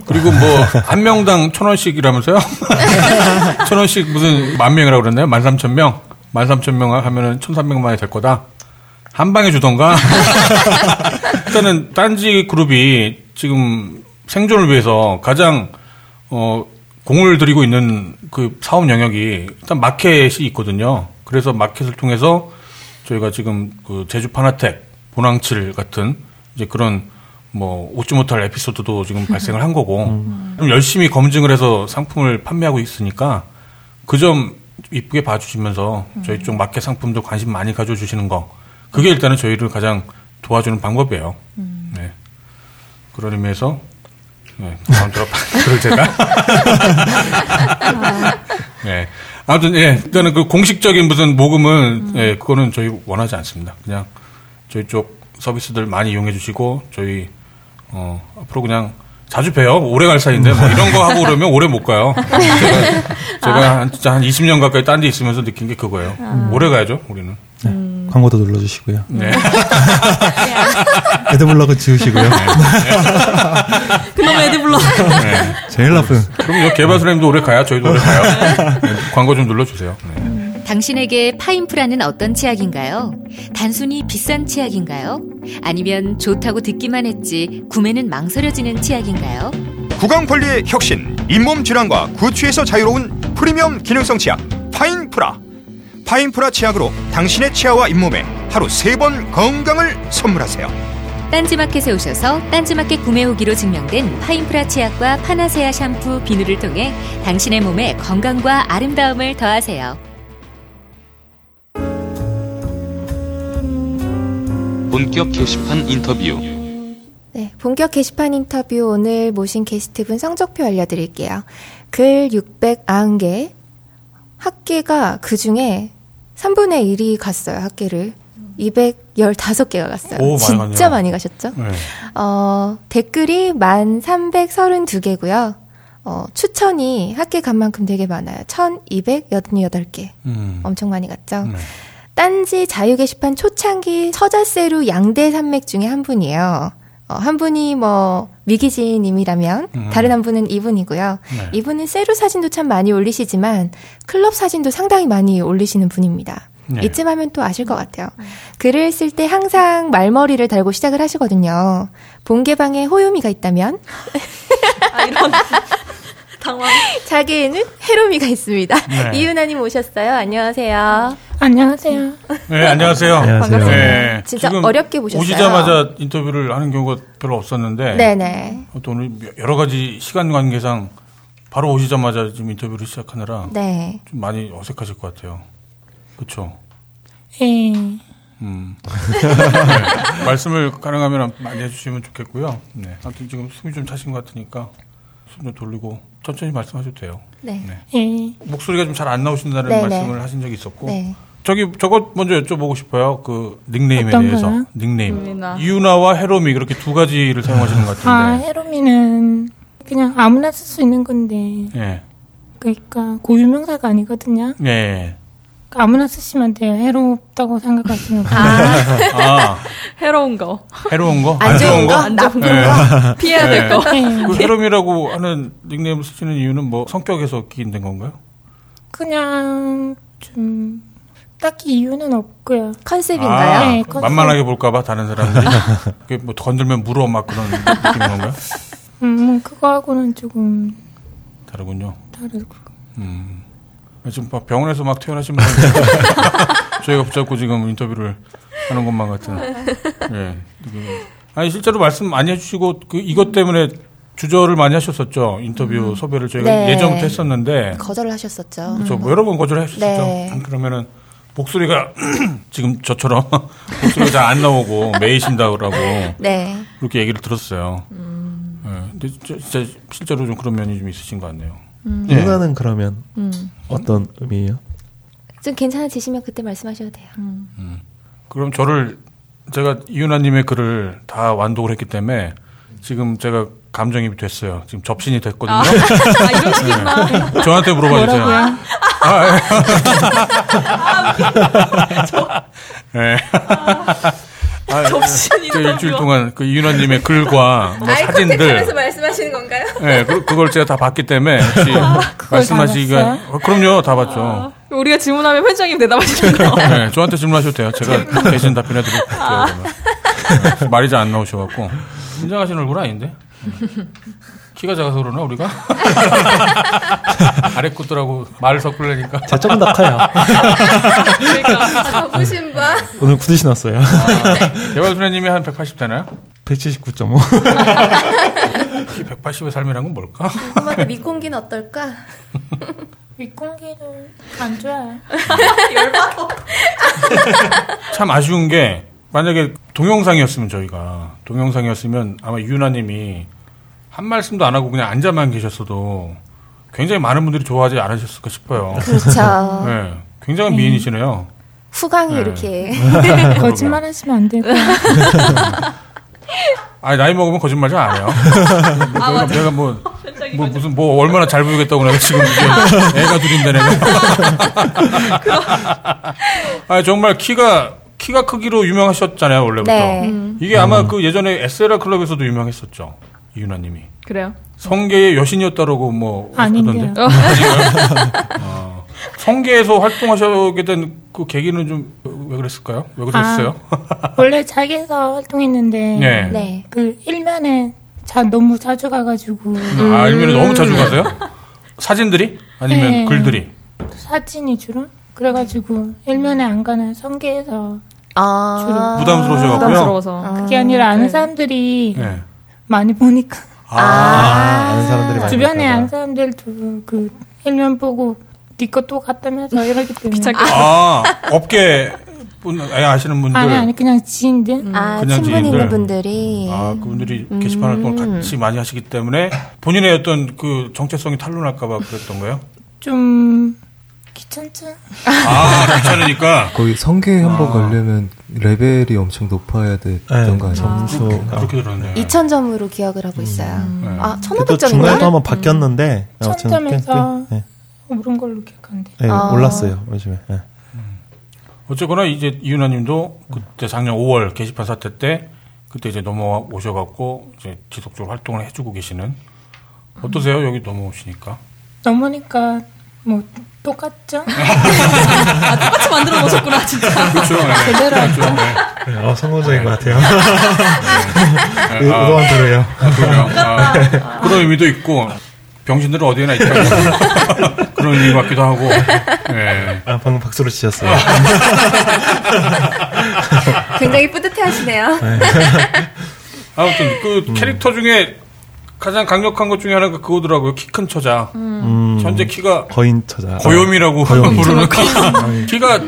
그리고 뭐 한 명당 천 원씩이라면서요? 천 원씩 무슨 만 명이라고 그랬나요? 만 삼천 명? 만 삼천 명 하면은 천 삼백만이 될 거다. 한 방에 주던가. 일단은 딴지 그룹이 지금 생존을 위해서 가장 어 공을 들이고 있는 그 사업 영역이 일단 마켓이 있거든요. 그래서 마켓을 통해서 저희가 지금 그 제주 파나텍, 본항칠 같은 이제 그런 뭐 웃지 못할 에피소드도 지금 발생을 한 거고 좀 열심히 검증을 해서 상품을 판매하고 있으니까 그 점 이쁘게 봐주시면서 저희 쪽 마켓 상품도 관심 많이 가져주시는 거 그게 일단은 저희를 가장 도와주는 방법이에요. 네. 그런 의미에서 네, 들어 그럴 제가 네. 아무튼 예 일단은 그 공식적인 무슨 모금은 예 그거는 저희 원하지 않습니다. 그냥 저희 쪽 서비스들 많이 이용해 주시고 저희 어 앞으로 그냥 자주 봬요. 오래 갈 사이인데 뭐 이런 거 하고 그러면 오래 못 가요. 제가, 제가 한, 진짜 한 20년 가까이 딴 데 있으면서 느낀 게 그거예요. 오래 가야죠, 우리는. 네. 광고도 눌러주시고요. 네. 에드블럭은 지우시고요. 그놈 에드블러. 네. 제일 나쁜. 그럼 요 개발사님도 오래 가야 저희도 오래 가요. 네. 광고 좀 눌러주세요. 네. 당신에게 파인프라는 어떤 치약인가요? 단순히 비싼 치약인가요? 아니면 좋다고 듣기만 했지 구매는 망설여지는 치약인가요? 구강 관리의 혁신, 잇몸 질환과 구취에서 자유로운 프리미엄 기능성 치약 파인프라. 파인프라 치약으로 당신의 치아와 잇몸에 하루 세 번 건강을 선물하세요. 딴지마켓에 오셔서 딴지마켓 구매 후기로 증명된 파인프라 치약과 파나세아 샴푸, 비누를 통해 당신의 몸에 건강과 아름다움을 더하세요. 본격 게시판 인터뷰 네, 본격 게시판 인터뷰 오늘 모신 게스트분 성적표 알려드릴게요. 글 690개, 학계가 그 중에 3분의 1이 갔어요, 학계를. 215개가 갔어요. 오, 많이 진짜 갔네요. 많이 가셨죠? 네. 어, 댓글이 1,332개고요. 어, 추천이 학계 간 만큼 되게 많아요. 1,288개. 음. 엄청 많이 갔죠. 네. 딴지 자유 게시판 초창기 처자세루 양대 산맥 중에 한 분이에요. 어, 한 분이 뭐 미기진님이라면 음. 다른 한 분은 이분이고요. 네. 이분은 세루 사진도 참 많이 올리시지만 클럽 사진도 상당히 많이 올리시는 분입니다. 네. 이쯤 하면 또 아실 것 같아요. 글을 쓸 때 항상 말머리를 달고 시작을 하시거든요. 본개방에 호요미가 있다면 아, 이런. 당황. 자기에는 해로미가 있습니다. 네. 이윤아님 오셨어요. 안녕하세요. 안녕하세요. 네, 안녕하세요. 안녕하세요. 네, 진짜 지금 어렵게 보셨어요. 오시자마자 인터뷰를 하는 경우가 별로 없었는데. 네네. 또 오늘 여러 가지 시간 관계상 바로 오시자마자 지금 인터뷰를 시작하느라 네. 좀 많이 어색하실 것 같아요. 그렇죠. 예. 음. 네, 말씀을 가능하면 많이 해주시면 좋겠고요. 네. 아무튼 지금 숨이 좀 차신 것 같으니까 숨 좀 돌리고 천천히 말씀하셔도 돼요. 네. 예. 목소리가 좀 잘 안 나오신다는 네네. 말씀을 하신 적이 있었고. 네. 저기 저것 먼저 여쭤보고 싶어요. 그 닉네임에 대해서 거요? 닉네임 유미나. 이유나와 해로미 그렇게 두 가지를 사용하시는 것 아, 같은데. 해로미는 그냥 아무나 쓸 수 있는 건데, 예. 그러니까 고유명사가 아니거든요. 예. 아무나 쓰시면 돼요. 해롭다고 생각하시면 돼요. 아 해로운 거. 해로운 거? 안 좋은 거? 안 좋은 거. 예. 피해야 될 거. 예. 그 해롬이라고 하는 닉네임을 쓰시는 이유는 뭐 성격에서 기인된 건가요? 그냥 좀 딱히 이유는 없고요. 컨셉인가요? 아, 네, 컨셉. 만만하게 볼까봐 다른 사람들이 그게 뭐 건들면 물어 막 그런 느낌인 건가요? 음, 그거하고는 조금 다르군요. 다르고. 음. 지금 막 병원에서 막 퇴원하신 분 저희가 붙잡고 지금 인터뷰를 하는 것만 같은. 예. 아니 실제로 말씀 많이 해주시고 그 이것 때문에 주저를 많이 하셨었죠 인터뷰 섭외를 저희가 네. 예전부터 했었는데 거절을 하셨었죠. 그렇죠. 뭐 여러 번 거절을 하셨었죠. 네. 그러면은 목소리가 지금 저처럼 목소리가 잘 안 나오고 매이신다고 네. 그렇게 얘기를 들었어요. 예. 근데 진짜, 진짜 실제로 좀 그런 면이 좀 있으신 것 같네요. 예. 누나는 그러면 음. 어떤 의미예요? 좀 괜찮아지시면 그때 말씀하셔도 돼요. 그럼 저를 제가 이윤아님의 글을 다 완독을 했기 때문에 지금 제가 감정입이 됐어요. 지금 접신이 됐거든요. 아, 식이구나. 네. 저한테 물어봐 주세요. 뭐라고요? 아, 예. 예. 아, 접신이 저 일주일 너무 동안 그 이윤아님의 글과 뭐 사진들, 말씀하시는 건가요? 예, 그, 그걸 제가 다 봤기 때문에 혹시 말씀하시기가 다 어, 그럼요, 다 봤죠. 우리가 질문하면 편장님 대답하시는 거. 네, 저한테 질문하셔도 돼요. 제가 대신 답변해드릴게요. 네, 말이 잘 안 나오셔갖고. 긴장하시는 얼굴 아닌데? 키가 작아서 그러나, 우리가? 아랫구들하고 말을 섞으려니까. 제가 조금 더 커요. 자부심 봐. 오늘 구두 신었어요. 개발소녀님이 한 180 되나요? 179.5. 키 180의 삶이란 건 뭘까? 엄마한테 미공기는 어떨까? 윗공기는 안 좋아요. 참 아쉬운 게 만약에 동영상이었으면 저희가 동영상이었으면 아마 유나님이 한 말씀도 안 하고 그냥 앉아만 계셨어도 굉장히 많은 분들이 좋아하지 않으셨을까 싶어요. 그렇죠. 네, 굉장한 미인이시네요. 후광이 네. 이렇게. 거짓말 하시면 안 되고. 아니 나이 먹으면 거짓말 잘 안 해요. 아, 내가, 맞아. 내가 뭐, 뭐 무슨 뭐 얼마나 잘 보이겠다고 내가 지금 애가 둘인데 내가. 아 정말 키가 키가 크기로 유명하셨잖아요 원래부터. 네. 음. 이게 아마 그 예전에 에스라 클럽에서도 유명했었죠 이유나님이. 그래요? 성계의 여신이었다라고 뭐. 하던데. 어, 성계에서 활동하시게 된 그 계기는 좀 왜 그랬을까요? 왜 그랬어요? 원래 자기에서 활동했는데 네. 네. 그 일면에 자 너무 자주 가가지고 아 일면에 너무 자주 가세요? 사진들이 아니면 네. 글들이? 사진이 주로 그래가지고 일면에 안 가는 성계에서 아. 주로 부담스러우셔갖고요? 부담스러워서. 그게 아니라 아는 사람들이 네. 많이 보니까 아, 아는 사람들이 많이 주변에. 아는 사람들도 그 일면 보고 니꺼또 갔다면서 이러기 때문에 아 업계 분 아니, 아시는 분들 아니 아니 그냥 지인들 아, 그냥 친분 있는 지인들. 분들이. 아 그분들이 게시판 활동을 같이 많이 하시기 때문에 본인의 어떤 그 정체성이 탄로날까봐 그랬던 거예요? 좀 귀찮죠. 아 귀찮으니까 거기 성계에 한번 아. 걸려면 레벨이 엄청 높아야 됐던 거 아니에요? 점수가. 그렇게 들었네요. 2000점으로 기억을 하고 있어요. 네. 아, 또 중간에 또 1500점인가? 한번 바뀌었는데 아무튼 꽤- 천점에서 꽤- 네. 오른 걸로 기억하는데. 네, 아. 올랐어요 요즘에. 네. 어쨌거나 이제 이윤아 님도 그때 작년 5월 게시판 사태 때 그때 이제 넘어오셔갖고 이제 지속적으로 활동을 해주고 계시는 어떠세요 여기 넘어오시니까? 넘으니까 뭐 똑같죠? 아, 똑같이 만들어 놓으셨구나, 진짜. 그렇죠. 네. 제대로 그렇죠. 네. 네, 어, 성공적인 것 같아요. 네. 의- 아, 의도한 대로요. 아? 아, 그런 의미도 있고 병신들은 어디에나 있다 그런 의미 같기도 하고. 네. 아, 방금 박수로 치셨어요. 굉장히 뿌듯해 하시네요. 아무튼 그 캐릭터 중에 가장 강력한 것 중에 하나가 그거더라고요. 키 큰 처자. 음, 현재 키가 거인 처자. 고요미라고 고요미. 부르는 키가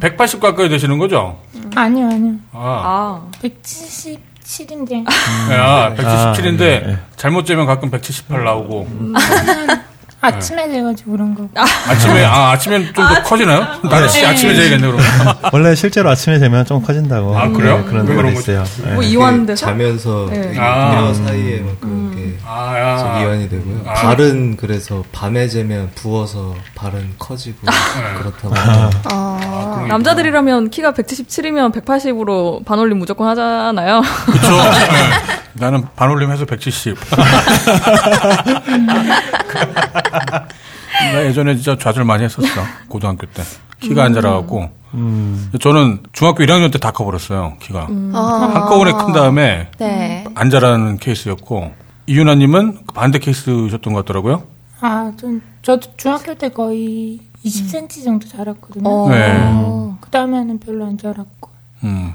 180 가까이 되시는 거죠? 아니요, 아니요. 아, 177인데. 야, 177인데 아, 네. 잘못 재면 가끔 178 나오고 아침에 돼가지고 그런 거. 아침에 아 아침엔 좀 더 커지나요? 진짜 네. 아침에 재야겠네 그럼. 원래 실제로 아침에 되면 좀 커진다고. 아, 그래요? 네, 그런 거지? 있어요. 네. 뭐 이완 돼서? 자면서 네. 아. 뼈 사이에 막 그런 게 아, 야. 좀 이완이 되고요. 아. 발은 그래서 밤에 재면 부어서 발은 커지고 네. 그렇다고. 아. 어. 남자들이라면 키가 177이면 180으로 반올림 무조건 하잖아요. 그렇죠. 네. 나는 반올림 해서 170. 나 예전에 진짜 좌절 많이 했었어. 고등학교 때. 키가 안 자라갖고. 음. 저는 중학교 1학년 때 다 커버렸어요. 키가. 아. 한꺼번에 큰 다음에 네. 안 자라는 케이스였고 이윤아님은 반대 케이스셨던 것 같더라고요. 아, 전, 저도 중학교 때 거의 20cm 정도 자랐거든요. 어. 네. 그 다음에는 별로 안 자랐고. 음.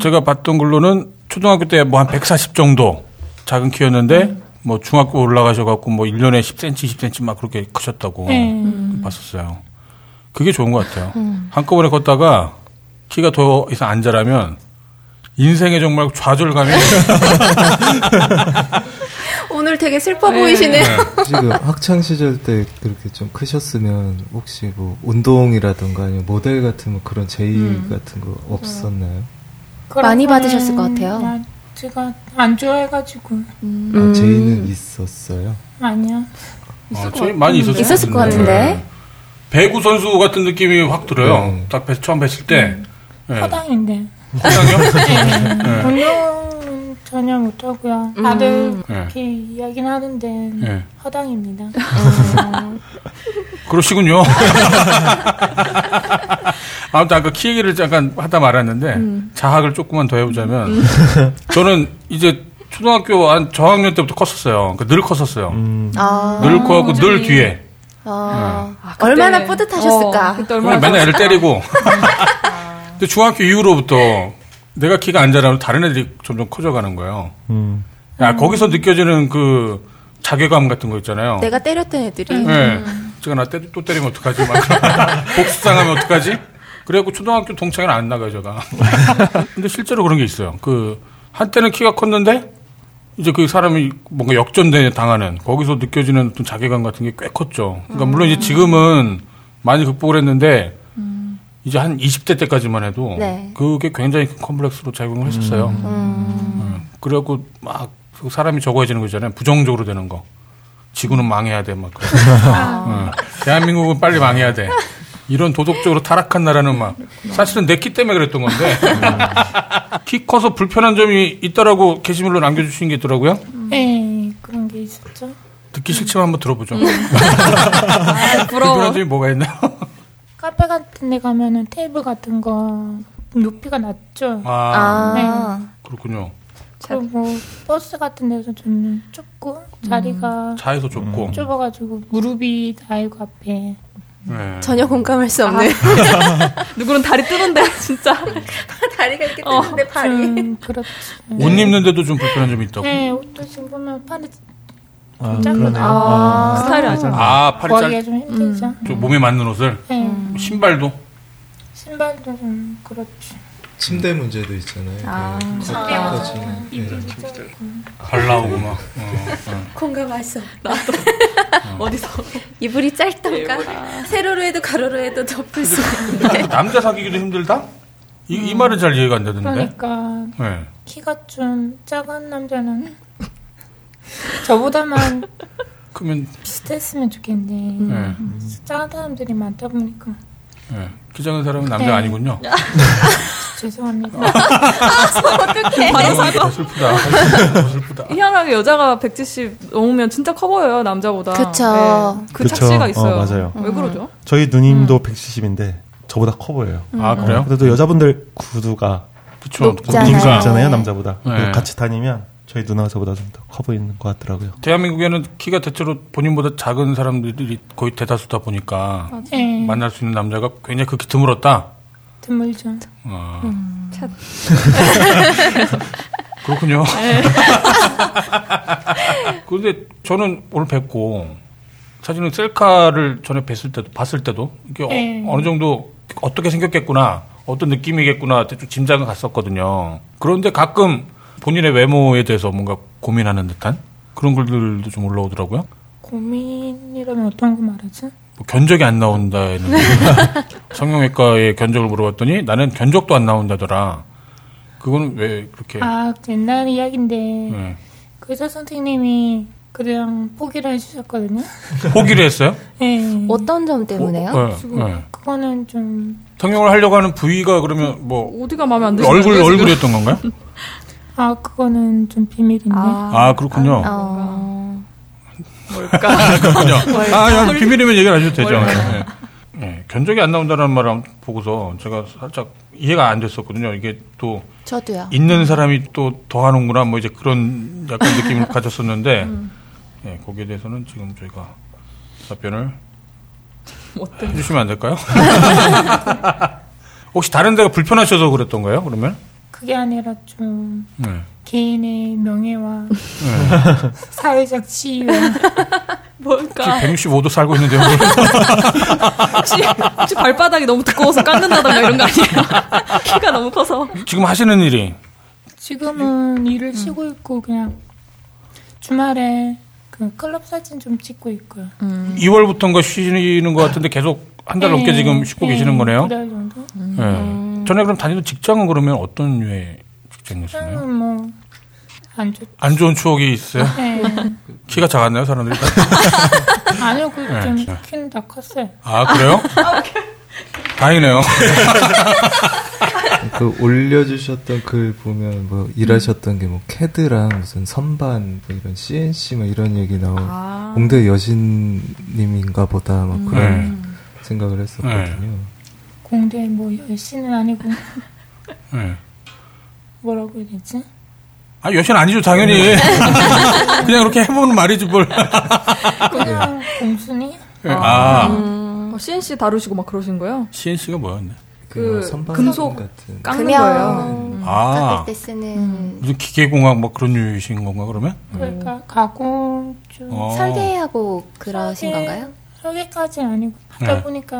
제가 봤던 걸로는 초등학교 때 뭐 한 140 정도 작은 키였는데 뭐 중학교 올라가셔갖고 뭐 1년에 10cm, 10cm 막 그렇게 크셨다고 네. 봤었어요. 그게 좋은 것 같아요. 한꺼번에 걷다가 키가 더 이상 안 자라면 인생에 정말 좌절감이 오늘 되게 슬퍼 보이시네요. 지금 학창 시절 때 그렇게 좀 크셨으면 혹시 뭐 운동이라든가 아니면 모델 같은 뭐 그런 제의 음. 같은 거 없었나요? 많이 받으셨을 것 같아요. 나- 제가 안 좋아해가지고. 음. 아, 제의는 있었어요. 아니요. 어, 저희 많이 있었을, 있었을 것 같은데. 배구 선수 같은 느낌이 확 들어요. 네. 딱 뵀- 처음 뵀을 때. 네. 허당인데. 허당이요? 네. 운동은 전혀 못하고요. 다들 네. 그렇게 이야기는 하는데 네. 허당입니다. 그러시군요. 아무튼 아까 키 얘기를 잠깐 하다 말았는데 자학을 조금만 더 해보자면 저는 이제 초등학교 한 저학년 때부터 컸었어요. 그러니까 늘 컸었어요. 아. 늘 커갖고 늘 뒤에. 아. 얼마나 뿌듯하셨을까. 어, 그때 얼마나 맨날 애를 때리고. 근데 중학교 이후로부터 내가 키가 안 자라면 다른 애들이 점점 커져가는 거예요. 음. 야, 거기서 느껴지는 그 자괴감 같은 거 있잖아요. 내가 때렸던 애들이. 네. 제가 나 때, 또 때리면 어떡하지? 막 복수당하면 어떡하지? 그래갖고 초등학교 동창회는 안 나가요, 제가. 근데 실제로 그런 게 있어요. 그, 한때는 키가 컸는데, 이제 그 사람이 뭔가 역전대 당하는, 거기서 느껴지는 어떤 자괴감 같은 게 꽤 컸죠. 그러니까 물론 이제 지금은 많이 극복을 했는데, 이제 한 20대 때까지만 해도, 네. 그게 굉장히 큰 컴플렉스로 작용을 했었어요. 음. 그래갖고 막그 사람이 적어지는 거 있잖아요. 부정적으로 되는 거. 지구는 망해야 돼, 막. 그런 거. 어. 대한민국은 빨리 망해야 돼. 이런 도덕적으로 타락한 나라는 막 사실은 내 키 때문에 그랬던 건데 키 커서 불편한 점이 있다라고 게시물로 남겨주신 게 있더라고요. 네, 그런 게 있었죠. 듣기 싫지만 한번 들어보죠. 아, 부러워. 불편한 점이 뭐가 있나요? 카페 같은 데 가면은 테이블 같은 거 높이가 낮죠. 아, 네. 그렇군요. 그리고 버스 같은 데서 좀 좁고 자리가 차에서 좁고. 좁아가지고 무릎이 닿고 앞에 네. 전혀 공감할 수 없는. 누구는 다리 뜨는데 진짜 다리가 이렇게 어, 뜨는데 발이. 좀 그렇지. 옷 입는데도 좀 불편한 점이 있다고. 네, 옷도 지금 보면 팔이 아, 짧은 그러네요. 아, 스타일이 아니죠. 아, 팔이 짧, 좀 힘들죠. 좀 몸에 맞는 옷을. 네. 신발도. 신발도 좀 그렇지. 침대 문제도 있잖아요. 아, 그 침대 커터까지는. 입이 네. 짧고. 발 나오고 막. 어, 어. 공감할 수 없다. 어디서 이불이 짧던가 세로로 해도 가로로 해도 덮을 수 없는데. 남자 사귀기도 힘들다? 이, 이 말은 잘 이해가 안 되는데. 그러니까 네. 키가 좀 작은 남자는 저보다만 그러면 비슷했으면 좋겠는데 네. 작은 사람들이 많다 보니까 네. 키 작은 사람은 남자 네. 아니군요. 죄송합니다. 어떡해. 바로 사과. 슬프다. 더 슬프다. 희한하게 여자가 170 넘으면 진짜 커 보여요 남자보다. 그쵸. 네. 그 그쵸. 착시가 있어요. 어, 맞아요. 왜 그러죠? 저희 누님도 170인데 저보다 커 보여요. 아, 그래요? 어, 그래도 여자분들 구두가 그쵸. 높잖아요. 높잖아요, 있잖아요 남자보다. 네. 같이 다니면 저희 누나가 저보다 좀 더 커 보이는 것 같더라고요. 대한민국에는 키가 대체로 본인보다 작은 사람들이 거의 대다수다 보니까 네, 만날 수 있는 남자가 굉장히 극히 드물었다. 드물죠. 아, 음. 그렇군요. 그런데 저는 오늘 뵙고 사실은 셀카를 전에 뵀을 때도 봤을 때도 이게 네. 어, 느 정도 어떻게 생겼겠구나 어떤 느낌이겠구나 대충 짐작은 갔었거든요. 그런데 가끔 본인의 외모에 대해서 뭔가 고민하는 듯한 그런 글들도 좀 올라오더라고요. 고민이라면 어떤 거 말하지? 뭐 견적이 안 나온다는 성형외과에 견적을 물어봤더니 나는 견적도 안 나온다더라. 그거는 왜 그렇게? 아 옛날 이야기인데 네. 그 의사 선생님이 그냥 포기를 해주셨거든요. 포기를 했어요? 네. 어떤 점 때문에요? 네, 지금 네. 그거는 좀 성형을 하려고 하는 부위가 그러면 뭐 어디가 마음에 안 드시는 얼굴? 얼굴이었던 건가요? 아 그거는 좀 비밀인데. 아 그렇군요. 어. 뭘까? 그렇군요. 뭘까? 아, 야, 비밀이면 얘기를 안 해도 되죠. 네. 네, 견적이 안 나온다는 말을 보고서 제가 살짝 이해가 안 됐었거든요. 이게 또 저도요. 있는 사람이 또 더 하는구나 뭐 이제 그런 약간 느낌을 가졌었는데 음. 예, 거기에 대해서는 지금 저희가 답변을 어떤 해주시면 안 될까요? 혹시 다른 데가 불편하셔서 그랬던 거예요? 그러면? 그게 아니라 좀 네. 개인의 명예와 네. 사회적 지위 뭘까? 165도 살고 있는데 혹시, 혹시 발바닥이 너무 두꺼워서 깎는다던가 이런 거 아니에요? 키가 너무 커서. 지금 하시는 일이 지금은 일을 쉬고 있고 그냥 주말에 그 클럽 사진 좀 찍고 있고요. 2월부터인가 쉬시는 것 같은데 계속 한 달 넘게 네, 지금 쉬고 네, 계시는 거네요. 두달 정도. 네. 전에 그럼 다니던 직장은 그러면 어떤 류의 직장이었나요? 저는 뭐 안 좋. 안 좋은 추억이 있어요? 네. 키가 작았나요, 사람들이? 아니요, 네, 그좀 네. 키는 다 컸어요. 아, 그래요? 다행이네요. 그 올려주셨던 글 보면 뭐 일하셨던 게 뭐 캐드랑 무슨 선반 뭐 이런 CNC 막 이런 얘기 나오 아. 공대 여신님인가 보다 막 그런 생각을 했었거든요. 공대 뭐 열심은 아니고 네. 뭐라고 해야 되지? 아, 여신 아니죠, 당연히. 그냥 그렇게 해보는 말이지, 뭘. 그냥 공순이? 아. 어, CNC 다루시고 막 그러신 거예요? CNC가 뭐였네? 그 선반 금속 같은. 깎는 금형 거예요. 아. 깎을 때 쓰는 무슨 기계공학 뭐 그런 류이신 건가 그러면? 그러니까 가공 좀 어. 설계하고 그러신 설계- 건가요? 설계까지 아니고 하다 네. 보니까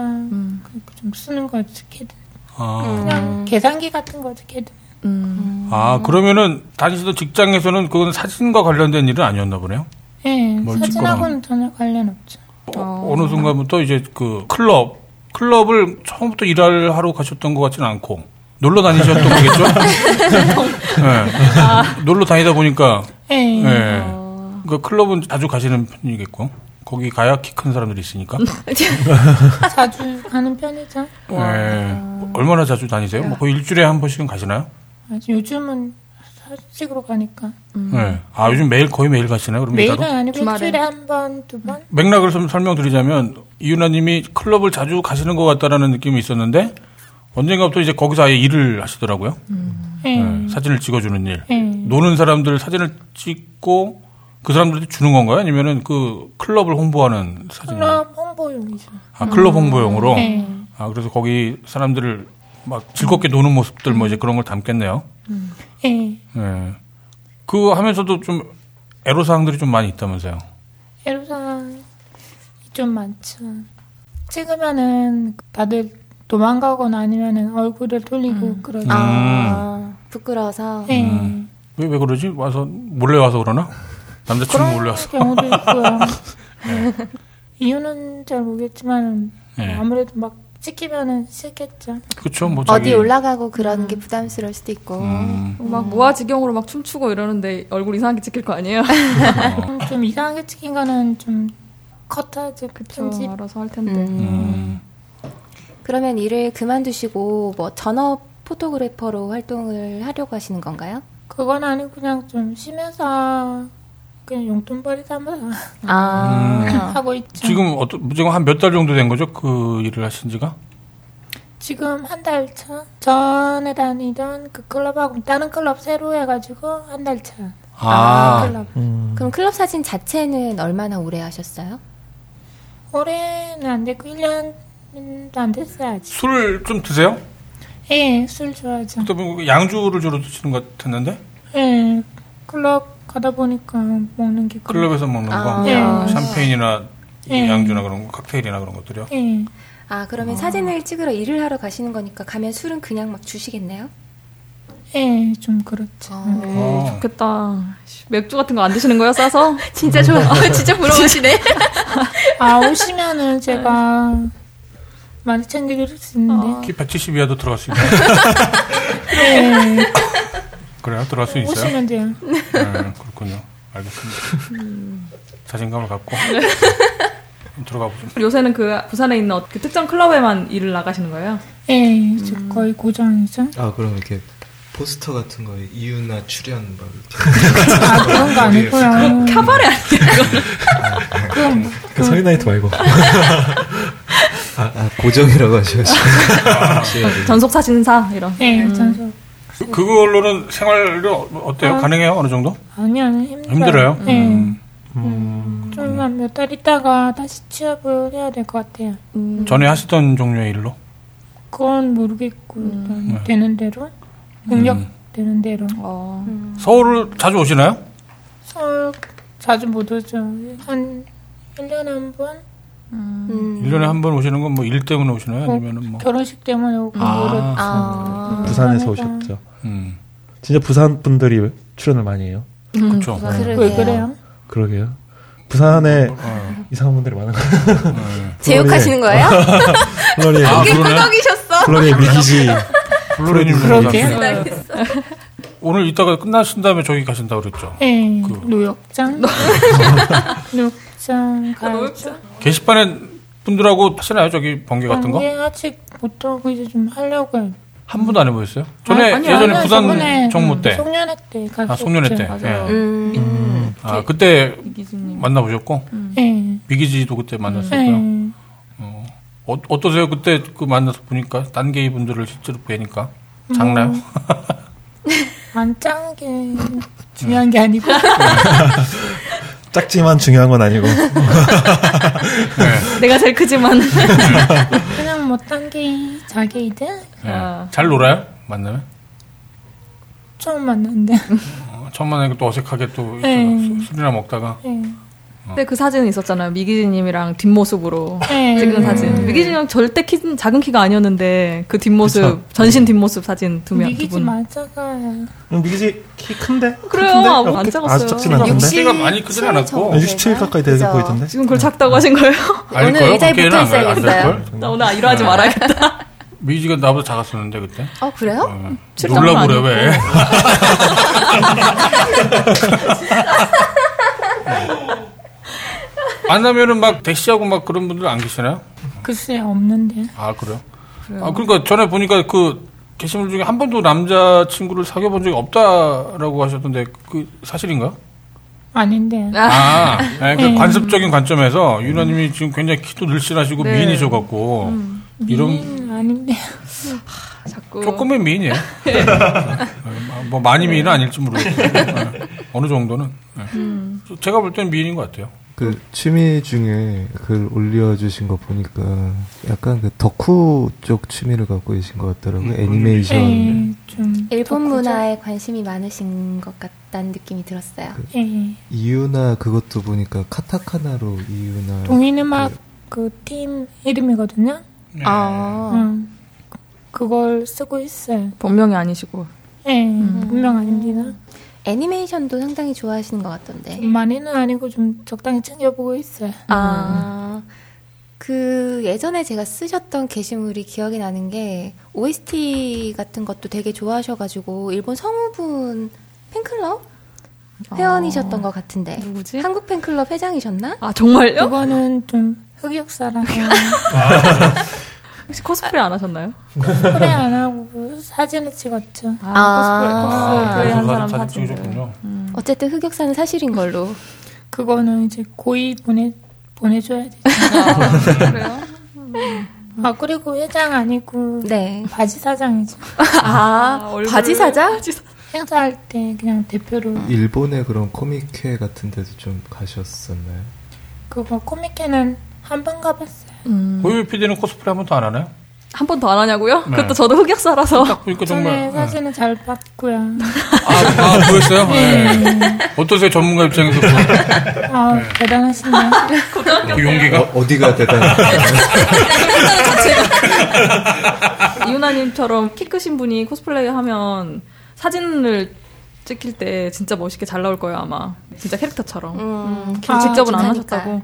그좀 쓰는 거지 캐드. 아. 그냥 계산기 같은 거지 캐 드. 아 그러면은 다니시던 직장에서는 그건 사진과 관련된 일은 아니었나 보네요. 예, 뭘 사진하고는 전혀 관련 없죠. 어, 어 느 순간부터 이제 그 클럽 클럽을 처음부터 일을 하러 가셨던 것 같지는 않고 놀러 다니셨던 거겠죠? 네. 놀러 다니다 보니까 예. 네. 그 클럽은 자주 가시는 편이겠고 거기 가야 키 큰 사람들이 있으니까. 자주 가는 편이죠. 네. 얼마나 자주 다니세요? 뭐 거의 일주일에 한 번씩은 가시나요? 요즘은 사직으로 가니까 네. 아 요즘 매일 거의 매일 가시나요? 그럼 매일은 일하러? 아니고 주말에. 일주일에 한 번, 두 번. 맥락을 좀 설명드리자면 이윤아님이 클럽을 자주 가시는 것 같다라는 느낌이 있었는데 언젠가부터 이제 거기서 아예 일을 하시더라고요. 예. 네, 사진을 찍어주는 일. 예. 노는 사람들 사진을 찍고 그 사람들한테 주는 건가요? 아니면은 그 클럽을 홍보하는 사진? 클럽 홍보용이죠. 아 클럽 홍보용으로. 네. 아 그래서 거기 사람들을 막 즐겁게 노는 모습들 뭐 이제 그런 걸 담겠네요. 예. 네. 그 하면서도 좀 애로사항들이 좀 많이 있다면서요. 애로사항이 좀 많죠. 찍으면은 다들 도망가거나 아니면은 얼굴을 돌리고 그러죠. 아, 부끄러워서. 예. 왜, 왜 그러지? 와서, 몰래 와서 그러나? 남자친구 몰래 와서. 경우도 있고요. 이유는 잘 모르겠지만 네. 아무래도 막 찍히면은 싫겠죠. 그쵸, 뭐, 어디 자기. 올라가고 그러는 게 부담스러울 수도 있고. 음. 막 무아지경으로 막 춤추고 이러는데 얼굴 이상하게 찍힐 거 아니에요? 좀 이상하게 찍힌 거는 좀 컷하죠. 그 편집. 알아서 할 텐데. 음. 그러면 일을 그만두시고 뭐 전업 포토그래퍼로 활동을 하려고 하시는 건가요? 그건 아니고 그냥 좀 쉬면서 그냥 용돈벌이 삼아서 아. 하고 있죠. 지금 어떤, 지금 한 몇 달 정도 된 거죠? 그 일을 하신 지가? 지금 한 달 차. 전에 다니던 그 클럽하고 다른 클럽 새로 해가지고 한 달 차. 아. 클럽. 그럼 클럽 사진 자체는 얼마나 오래 하셨어요? 올해는 안 됐고 1년도 안 됐어요 아직. 술좀 드세요? 예, 술 좋아하죠. 또뭐 양주를 주로 드시는 것 같았는데? 예, 클럽 가다 보니까 먹는 게 클럽에서 먹는 거? 아. 예. 샴페인이나 예. 양주나 그런 거, 칵테일이나 그런 것들이요? 예. 아, 그러면 사진을 찍으러 일을 하러 가시는 거니까 가면 술은 그냥 막 주시겠네요? 예, 좀 그렇죠. 어. 좋겠다. 맥주 같은 거 안 드시는 거요? 싸서? 진짜 좋아. 어, 진짜 부러우시네. 아, 오시면은 제가 많이 챙겨드릴 수 있는데. 키170 이하도 들어갈 수 있나요? 예, 그래요? 들어갈 수 있어요? 오시면 돼요. 네, 그렇군요. 알겠습니다. 자신감을 갖고 들어가 보죠. 요새는 그 부산에 있는 어- 그 특정 클럽에만 일을 나가시는 거예요? 예, 저 거의 고정이죠. 아 그럼 이렇게 포스터 같은 거에 이유나 출연 막 이렇게 아, 그런 거 아니고요. 카바레 아니에요? 그럼, 그 서인나이트 말고. 아, 아, 고정이라고 하셔가지고 전속 사진사 이런. 예, 전속. 그걸로는 생활이 어- 어때요? 아. 가능해요? 어느 정도? 아니요, 힘들어요. 힘들어요? 예. 음. 좀만 몇 달 있다가 다시 취업을 해야 될 것 같아요. 전에 하시던 종류의 일로? 그건 모르겠고, 일단 되는 대로. 능력 되는 대로. 어. 서울을 자주 오시나요? 서울 자주 못 오죠. 한 1년에 한 번? 음. 1년에 한 번 오시는 건 뭐 일 때문에 오시나요? 아니면은 뭐. 결혼식 때문에 오고 아. 그렇죠. 아. 부산에서 부산에서. 오셨죠. 음. 진짜 부산 분들이 출연을 많이 해요. 그쵸. 그러게요. 왜 그래요? 그러게요. 부산에 어. 이상한 분들이 많은 거예요. 제욕하시는 거예요? 아, 그러네. 끄덕이셨어. 플로리의 미기지. 플로리님 그러게. 오늘 이따가 끝나신 다음에 저기 가신다고 그랬죠? 예, 그- 노역장. 노역장 가야죠. 게시판에 분들하고 하시나요? 저기 번개 같은 거? 번개 아직 못하고 이제 좀 하려고요. 한 번도 안 해보셨어요? 전에 아니, 예전에 아니요, 부산 저번에 정모 때. 송년회 때. 아, 송년회 때. 맞아요. 예. 음. 아, 그때 이기수님. 만나보셨고, 예. 미기지도 그때 만났었고요. 예. 어, 어떠세요? 그때 그 만나서 보니까, 딴 게이 분들을 실제로 뵈니까. 작나요? 음. 안짠게 중요한 게 아니고 작지만 중요한 건 아니고. 내가 제일 크지만. 그냥 뭐뭐 딴게 자게이드 네. 아. 잘 놀아요? 만나면? 처음 만났는데. 어, 처음 만나니까 또 어색하게 또 네. 술- 술이나 먹다가 네. 근데 그 사진 있었잖아요. 미기진님이랑 뒷모습으로 네. 찍은 사진. 음. 미기진이랑 절대 키 작은 키가 아니었는데 그 뒷모습 그쵸. 전신 뒷모습 사진 두명두 미기지 분. 맞아가요. 미기지 키 큰데? 그래요. 큰데? 아, 어, 안 키- 작았어요. 아주 작진 않던데? 키가 많이 크진 않았고 67 가까이 그죠. 보이던데? 지금 그걸 작다고 하신 거예요? 아닐 오늘? 의자에 붙어 있어야겠어요. 될걸? 나 오늘 이러하지 말아야겠다. 미지가 나보다 작았었는데 그때 어, 그래요? 어. 출장도 놀라 그래. 왜 만나면은 막 대시하고 막 그런 분들 안 계시나요? 글쎄 없는데. 아 그래요? 아 그러니까 전에 보니까 그 게시물 중에 한 번도 남자 친구를 사귀어 본 적이 없다라고 하셨던데 그 사실인가? 아닌데. 아, 네, 그 네. 관습적인 관점에서 유나님이 지금 굉장히 키도 늘씬하시고 네. 미인이셔갖고 이런 미인 아닌데. 자꾸 조금의 미인이에요. 네. 뭐 많이 미인은 아닐지 모르겠고 네. 어느 정도는 네. 제가 볼 때는 미인인 것 같아요. 그 취미 중에 글 올려주신 거 보니까 약간 그 덕후 쪽 취미를 갖고 계신 것 같더라고요. 애니메이션. 네, 좀 일본 덕후죠. 문화에 관심이 많으신 것 같다는 느낌이 들었어요. 예. 이유나 그것도 보니까 카타카나로 이유나 동인음악 그 팀 이름이거든요. 네. 아, 음, 그걸 쓰고 있어요. 본명이 아니시고. 예, 분명 아닙니다. 애니메이션도 상당히 좋아하시는 것 같던데. 많이는 아니고 좀 적당히 챙겨보고 있어요. 아, 그 예전에 제가 쓰셨던 게시물이 기억이 나는 게 OST 같은 것도 되게 좋아하셔가지고 일본 성우분 팬클럽 회원이셨던 것 같은데 누구지? 한국 팬클럽 회장이셨나? 아 정말요? 그거는 좀 흑역사라서 혹시 코스프레 안 하셨나요? 코스프레 안 하고 사진을 찍었죠. 아, 아, 코스프레, 코스프레 한 사람 사진. 찍으셨군요. 어쨌든 흑역사는 사실인 걸로. 그거는 이제 고이 보내 보내줘야 되죠. 그래요? 아 그리고 회장 아니고 네. 바지 사장이죠. 아, 얼굴- 바지 사장? 행사할 때 그냥 대표로 일본의 그런 코믹회 같은 데도 좀 가셨었나요? 그거 코믹회는 한 번 가봤어요. 음. 고유 PD는 코스프레 한 번도 안 하나요? 한번더안 하냐고요? 네. 그것도 저도 흑역사라서. 딱 보니까 정말 네. 사진은 잘 봤고요. 아, 아 보였어요? 네. 어떠세요 전문가 입장에서 그, 아 대단하시네요. 그 용기가? 어, 어디가 대단해? 이윤아님처럼 키 크신 분이 코스플레이 하면 사진을 찍힐 때 진짜 멋있게 잘 나올 거예요 아마. 진짜 캐릭터처럼. 음, 아, 직접은 안. 하셨다고.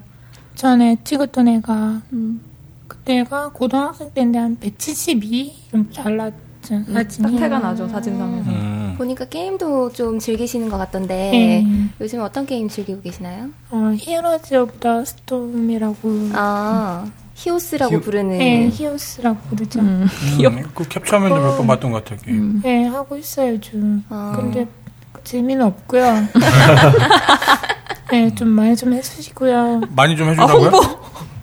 전에 찍었던 애가 음. 그때가 고등학생 때인데 한 172? 좀 잘났죠 사진이. 딱 태가 나죠 사진상에서. 음. 보니까 게임도 좀 즐기시는 것 같던데 네. 요즘 어떤 게임 즐기고 계시나요? 어, Heroes of the Storm이라고 아 히오스라고 히오- 부르는 네, 히오스라고 부르죠. 음. 음, 그 캡처화면도 몇 번 봤던 것 같아요. 게임. 네, 하고 있어요, 좀. 아. 근데 재미는 없고요. 네, 좀 많이 좀 해주시고요. 많이 좀아 해주라고요? 홍보.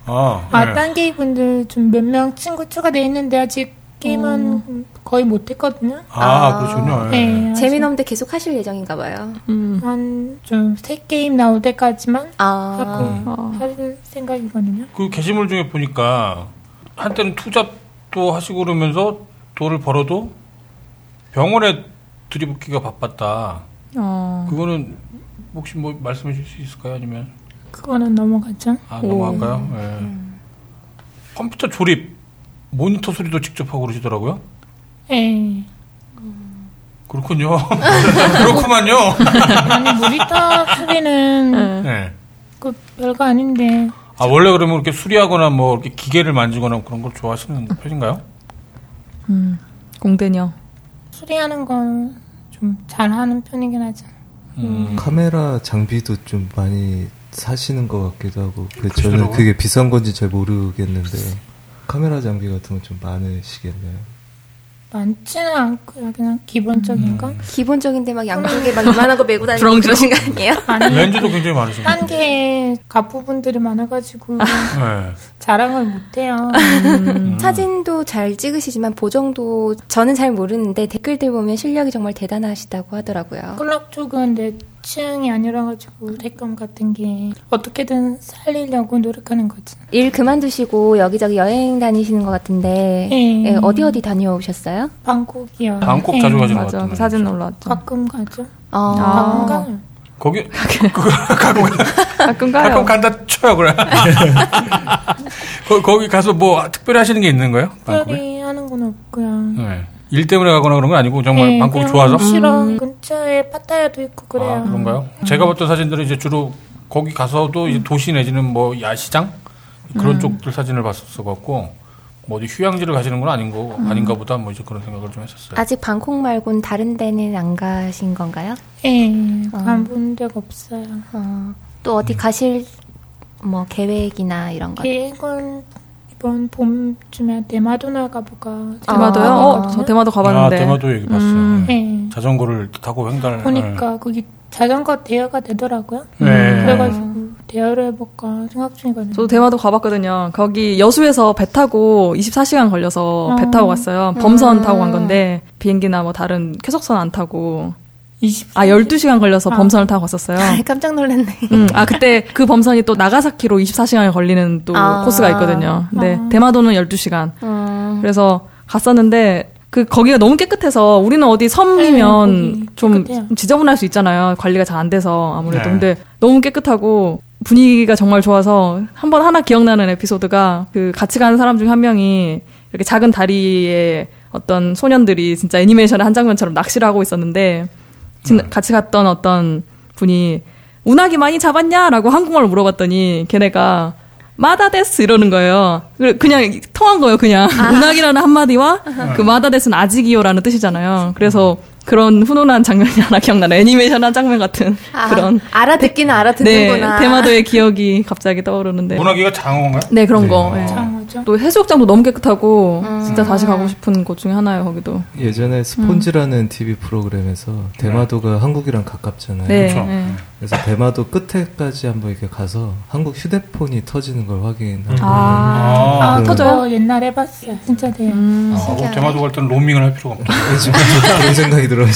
아, 아, 네. 딴 게임분들 좀 몇 명 친구 추가돼 있는데 아직 게임은 거의 못했거든요. 아, 그렇군요. 예. 네, 재미없는데 계속 하실 예정인가 봐요. 음. 한좀 새 게임 나올 때까지만 아 하고 어. 할 생각이거든요. 그 게시물 중에 보니까 한때는 투잡도 하시고 그러면서 돈을 벌어도 병원에 들이붓기가 바빴다. 어. 그거는 혹시 뭐 말씀해 주실 수 있을까요? 아니면 그거는 넘어가죠. 아 넘어갈까요? 예. 컴퓨터 조립 모니터 소리도 직접 하고 그러시더라고요. 네. 그렇군요. 그렇구만요. 아니 모니터 소리는 네. 그 별거 아닌데 아 원래 그러면 이렇게 수리하거나 뭐 이렇게 기계를 만지거나 그런 걸 좋아하시는 편인가요? 음. 공대녀. 수리하는 건 좀 잘하는 편이긴 하죠. 음. 카메라 장비도 좀 많이 사시는 것 같기도 하고 그 저는. 그게 비싼 건지 잘 모르겠는데 카메라 장비 같은 건 좀 많으시겠네요. 많지는 않고요. 그냥 기본적인 거. 기본적인데 막 양쪽에 막 이만한 거 메고 부렁부렁. 그러신 거 아니에요? 아니 렌즈도 굉장히 많으시네요. 딴게 갑부분들이 많아가지고 네. 자랑을 못해요. 음. 사진도 잘 찍으시지만 보정도 저는 잘 모르는데 댓글들 보면 실력이 정말 대단하시다고 하더라고요. 클럽 쪽은 내 취향이 아니라가지고 색감 같은 게 어떻게든 살리려고 노력하는 거지. 일 그만두시고 여기저기 여행 다니시는 것 같은데 네. 예, 어디 어디 다녀오셨어요? 방콕이요. 방콕 예. 자주 가시는 것 맞아. 같은데. 그 사진 올라왔죠. 가끔 가죠. 아, 가끔 가요. 거기 그거 가끔 가끔 가요. 가끔 간다 쳐요 그래. 거, 거기 가서 뭐 특별히 하시는 게 있는 거예요? 방콕에? 특별히 하는 건 없고요. 네. 일 때문에 가거나 그런 건 아니고 정말 예, 방콕이 그냥 좋아서. 싫어. 근처에 파타야도 있고 그래요. 아, 그런가요? 제가 봤던 사진들은 이제 주로 거기 가서도 이제 도시 내지는 뭐 야시장 그런 음. 쪽들 사진을 봤었어 갖고 뭐 어디 휴양지를 가시는 건 아닌 거 음. 아닌가 보다 뭐 이제 그런 생각을 좀 했었어요. 아직 방콕 말고는 다른 데는 안 가신 건가요? 예, 어. 가본 적 없어요. 어, 또 어디 가실 뭐 계획이나 이런 거? 계획은 이번 봄쯤에 대마도나 가볼까. 대마도요? 생각하고 어. 저 대마도 가봤는데. 아, 대마도 얘기 봤어요. 음. 네. 자전거를 타고 횡단을 보니까 거기 자전거 대여가 되더라고요. 네. 그래가지고 대여를 해볼까 생각 중이거든요. 저도 대마도 가봤거든요. 거기 여수에서 배 타고 24시간 걸려서 배 어. 타고 갔어요. 범선 타고 간 건데 비행기나 뭐 다른 쾌속선 안 타고 20. 아 12시간 걸려서 아. 범선을 타고 갔었어요. 깜짝 놀랐네. 음, 아 그때 그 범선이 또 나가사키로 24시간이 걸리는 또 아. 코스가 있거든요. 근데 아. 대마도는 12시간. 어, 그래서 갔었는데 그 거기가 너무 깨끗해서 우리는 어디 섬이면 네, 거기 좀 깨끗해요. 지저분할 수 있잖아요. 관리가 잘 안 돼서 아무래도 네. 근데 너무 깨끗하고 분위기가 정말 좋아서 한 번 하나 기억나는 에피소드가 그 같이 가는 사람 중 한 명이 이렇게 작은 다리에 어떤 소년들이 진짜 애니메이션의 한 장면처럼 낚시를 하고 있었는데 진- 네. 같이 갔던 어떤 분이 운하기 많이 잡았냐라고 한국말로 물어봤더니 걔네가 마다데스 이러는 거예요. 그- 그냥 통한 거예요, 그냥. 운하기라는 한마디와 그 마다데스는 아직이요라는 뜻이잖아요. 그래서 그런 훈훈한 장면이 하나 기억나네. 애니메이션 한 장면 같은 아, 그런. 알아듣기는 네, 알아듣는구나. 대마도의 기억이 갑자기 떠오르는데. 문화기가 장어인가요? 네, 그런 거. 예. 장어죠. 또 해수욕장도 너무 깨끗하고 음. 진짜 다시 가고 싶은 곳 중에 하나예요, 거기도. 예전에 스폰지라는 TV 프로그램에서 대마도가 한국이랑 가깝잖아요. 네. 그렇죠. 네. 그래서 대마도 끝에까지 한번 이렇게 가서 한국 휴대폰이 터지는 걸 확인하고 아, 아, 그- 터져요? 어, 옛날에 봤어요. 진짜 돼요. 음. 아, 뭐 대마도 갈 때는 로밍을 할 필요가 없다. 지금 그런 생각이 들어요.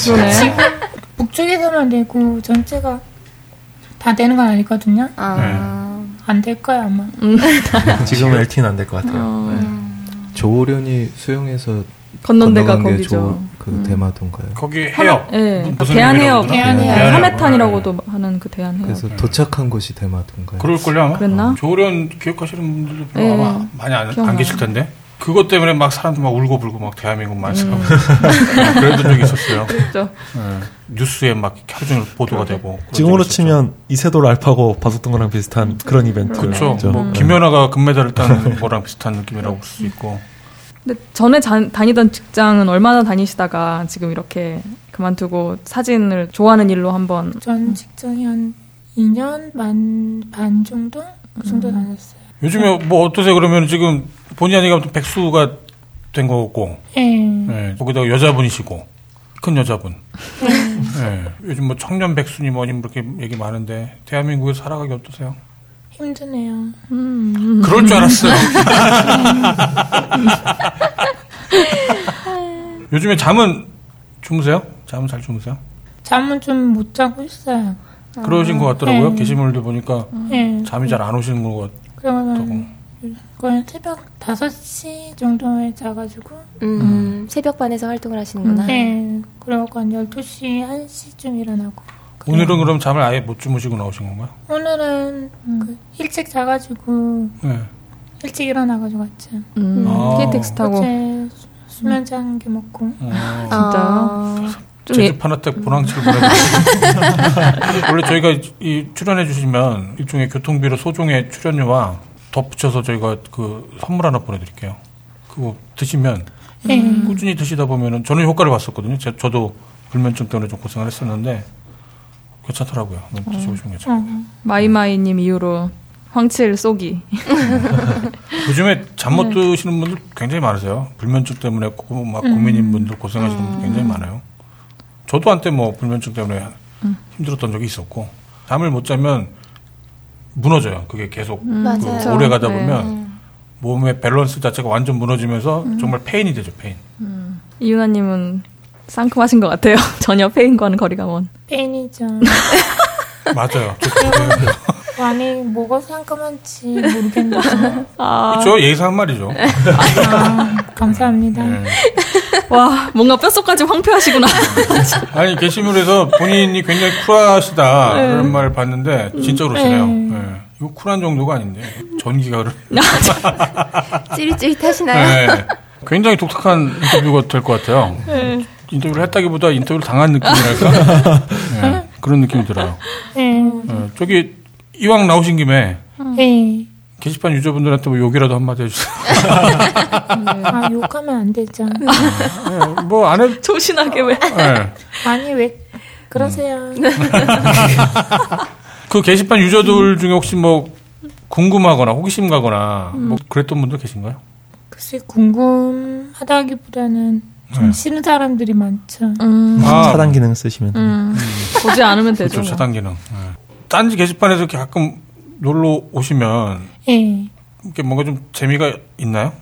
북쪽에서만 되고 전체가 다 되는 건 아니거든요. 아, 안 될 거야 아마. 지금은 LTE는 안 될 것 같아요. 어, 조오련이 수영해서 건넌 데가 거기죠. 조- 그 대마도인가요? 거기 해역. 예. 무슨 대한해역. 대한해역. 그러나? 네, 하는 그 대한해역. 그래서 도착한 곳이 대마도인가요? 그럴걸요 아마? 그랬나? 조련 기억하시는 분들도 네. 아마 많이 안, 안. 계실 텐데 그것 때문에 막 사람들 막 울고 불고 막 대한민국 만세 음. 그랬던 적이 있었어요. 그렇죠. 네. 뉴스에 막 하루 종일 보도가 되고 그런 지금으로. 치면 이세돌 알파고 봤었던 거랑 비슷한 그런 이벤트. 그렇죠. 뭐 네. 김연아가 금메달을 딴 거랑 비슷한 느낌이라고 볼 수 있고 근데 전에 자- 다니던 직장은 얼마나 다니시다가 지금 이렇게 그만두고 사진을 좋아하는 일로 한번 전 직장이 한 2년 반, 반 정도? 그 정도 음. 다녔어요. 요즘에 뭐 어떠세요? 그러면 지금 본의 아니게 아무튼 백수가 된 거고 예. 네, 거기다가 여자분이시고 큰 여자분. 네, 요즘 뭐 청년 백수니 뭐니 뭐 이렇게 얘기 많은데 대한민국에 살아가기 어떠세요? 힘드네요. 음. 그럴 줄 알았어요. 요즘에 잠은 주무세요? 잠은 잘 주무세요? 잠은 좀 못 자고 있어요. 그러신 것 같더라고요. 네. 게시물들 보니까 예. 잠이 잘 안 오시는 것 같다고. 거의 새벽 5시 정도에 자가지고 음, 새벽반에서 활동을 하시는구나. 네. 그리고 한 12시, 1시쯤 일어나고. 오늘은 그럼 잠을 아예 못 주무시고 나오신 건가요? 오늘은 그 일찍 자가지고 네. 일찍 일어나가지고 왔죠. 음, 아. KTX 타고 어제 개 먹고. 어, 진짜요? 좀 예, 제집 하나 때 보랑치를 보내드리고 원래 저희가 이 출연해 주시면 일종의 교통비로 소정의 출연료와 덧붙여서 저희가 그 선물 하나 보내드릴게요. 그거 드시면 네. 꾸준히 드시다 보면은 저는 효과를 봤었거든요. 제- 저도 불면증 때문에 좀 고생을 했었는데 괜찮더라고요. 너무 드셔보시면 괜찮아요. 어. 마이마이님 이후로 황칠 쏘기. 요즘에 잠못 네. 드시는 분들 굉장히 많으세요. 불면증 때문에 고, 막 고민인 분들 고생하시는 분들 굉장히 많아요. 저도 한때 뭐 불면증 때문에 힘들었던 적이 있었고 잠을 못 자면 무너져요. 그게 계속 음, 맞아요. 그 오래 가다 네. 보면 몸의 밸런스 자체가 완전 무너지면서 정말 폐인이 되죠. 폐인. 이윤아님은 상큼하신 것 같아요. 전혀 페인과는 거리가 먼. 페인이죠. 맞아요. 많이 뭐가 상큼한지 모르겠는데. 아. 그렇죠. 예의상 말이죠. 아, 감사합니다. 네. 와, 뭔가 뼛속까지 황폐하시구나. 아니 게시물에서 본인이 굉장히 쿨하시다 네. 그런 말 봤는데 진짜 그러시네요. 네. 네. 이거 쿨한 정도가 아닌데 전기가 흐르. 찌릿찌릿하시나요? 네. 굉장히 독특한 인터뷰가 될 것 같아요. 네. 인터뷰를 했다기보다 인터뷰를 당한 느낌이랄까 네. 그런 느낌이 들어요. 네. 네. 저기 이왕 나오신 김에 네. 게시판 유저분들한테 뭐 욕이라도 한마디 해주세요. 아, 욕하면 안 되죠. 뭐안 해. 조신하게 왜? 네. 아니, 왜 그러세요? 그 게시판 유저들 중에 혹시 뭐 궁금하거나 호기심 가거나 뭐 그랬던 분들 계신가요? 글쎄, 궁금하다기보다는 좀 네. 싫은 사람들이 많죠. 아. 차단 기능 쓰시면 음. 보지 않으면 되죠. 그렇죠, 뭐. 차단 기능. 네. 딴지 게시판에서 이렇게 가끔 놀러 오시면 예. 이렇게 뭔가 좀 재미가 있나요?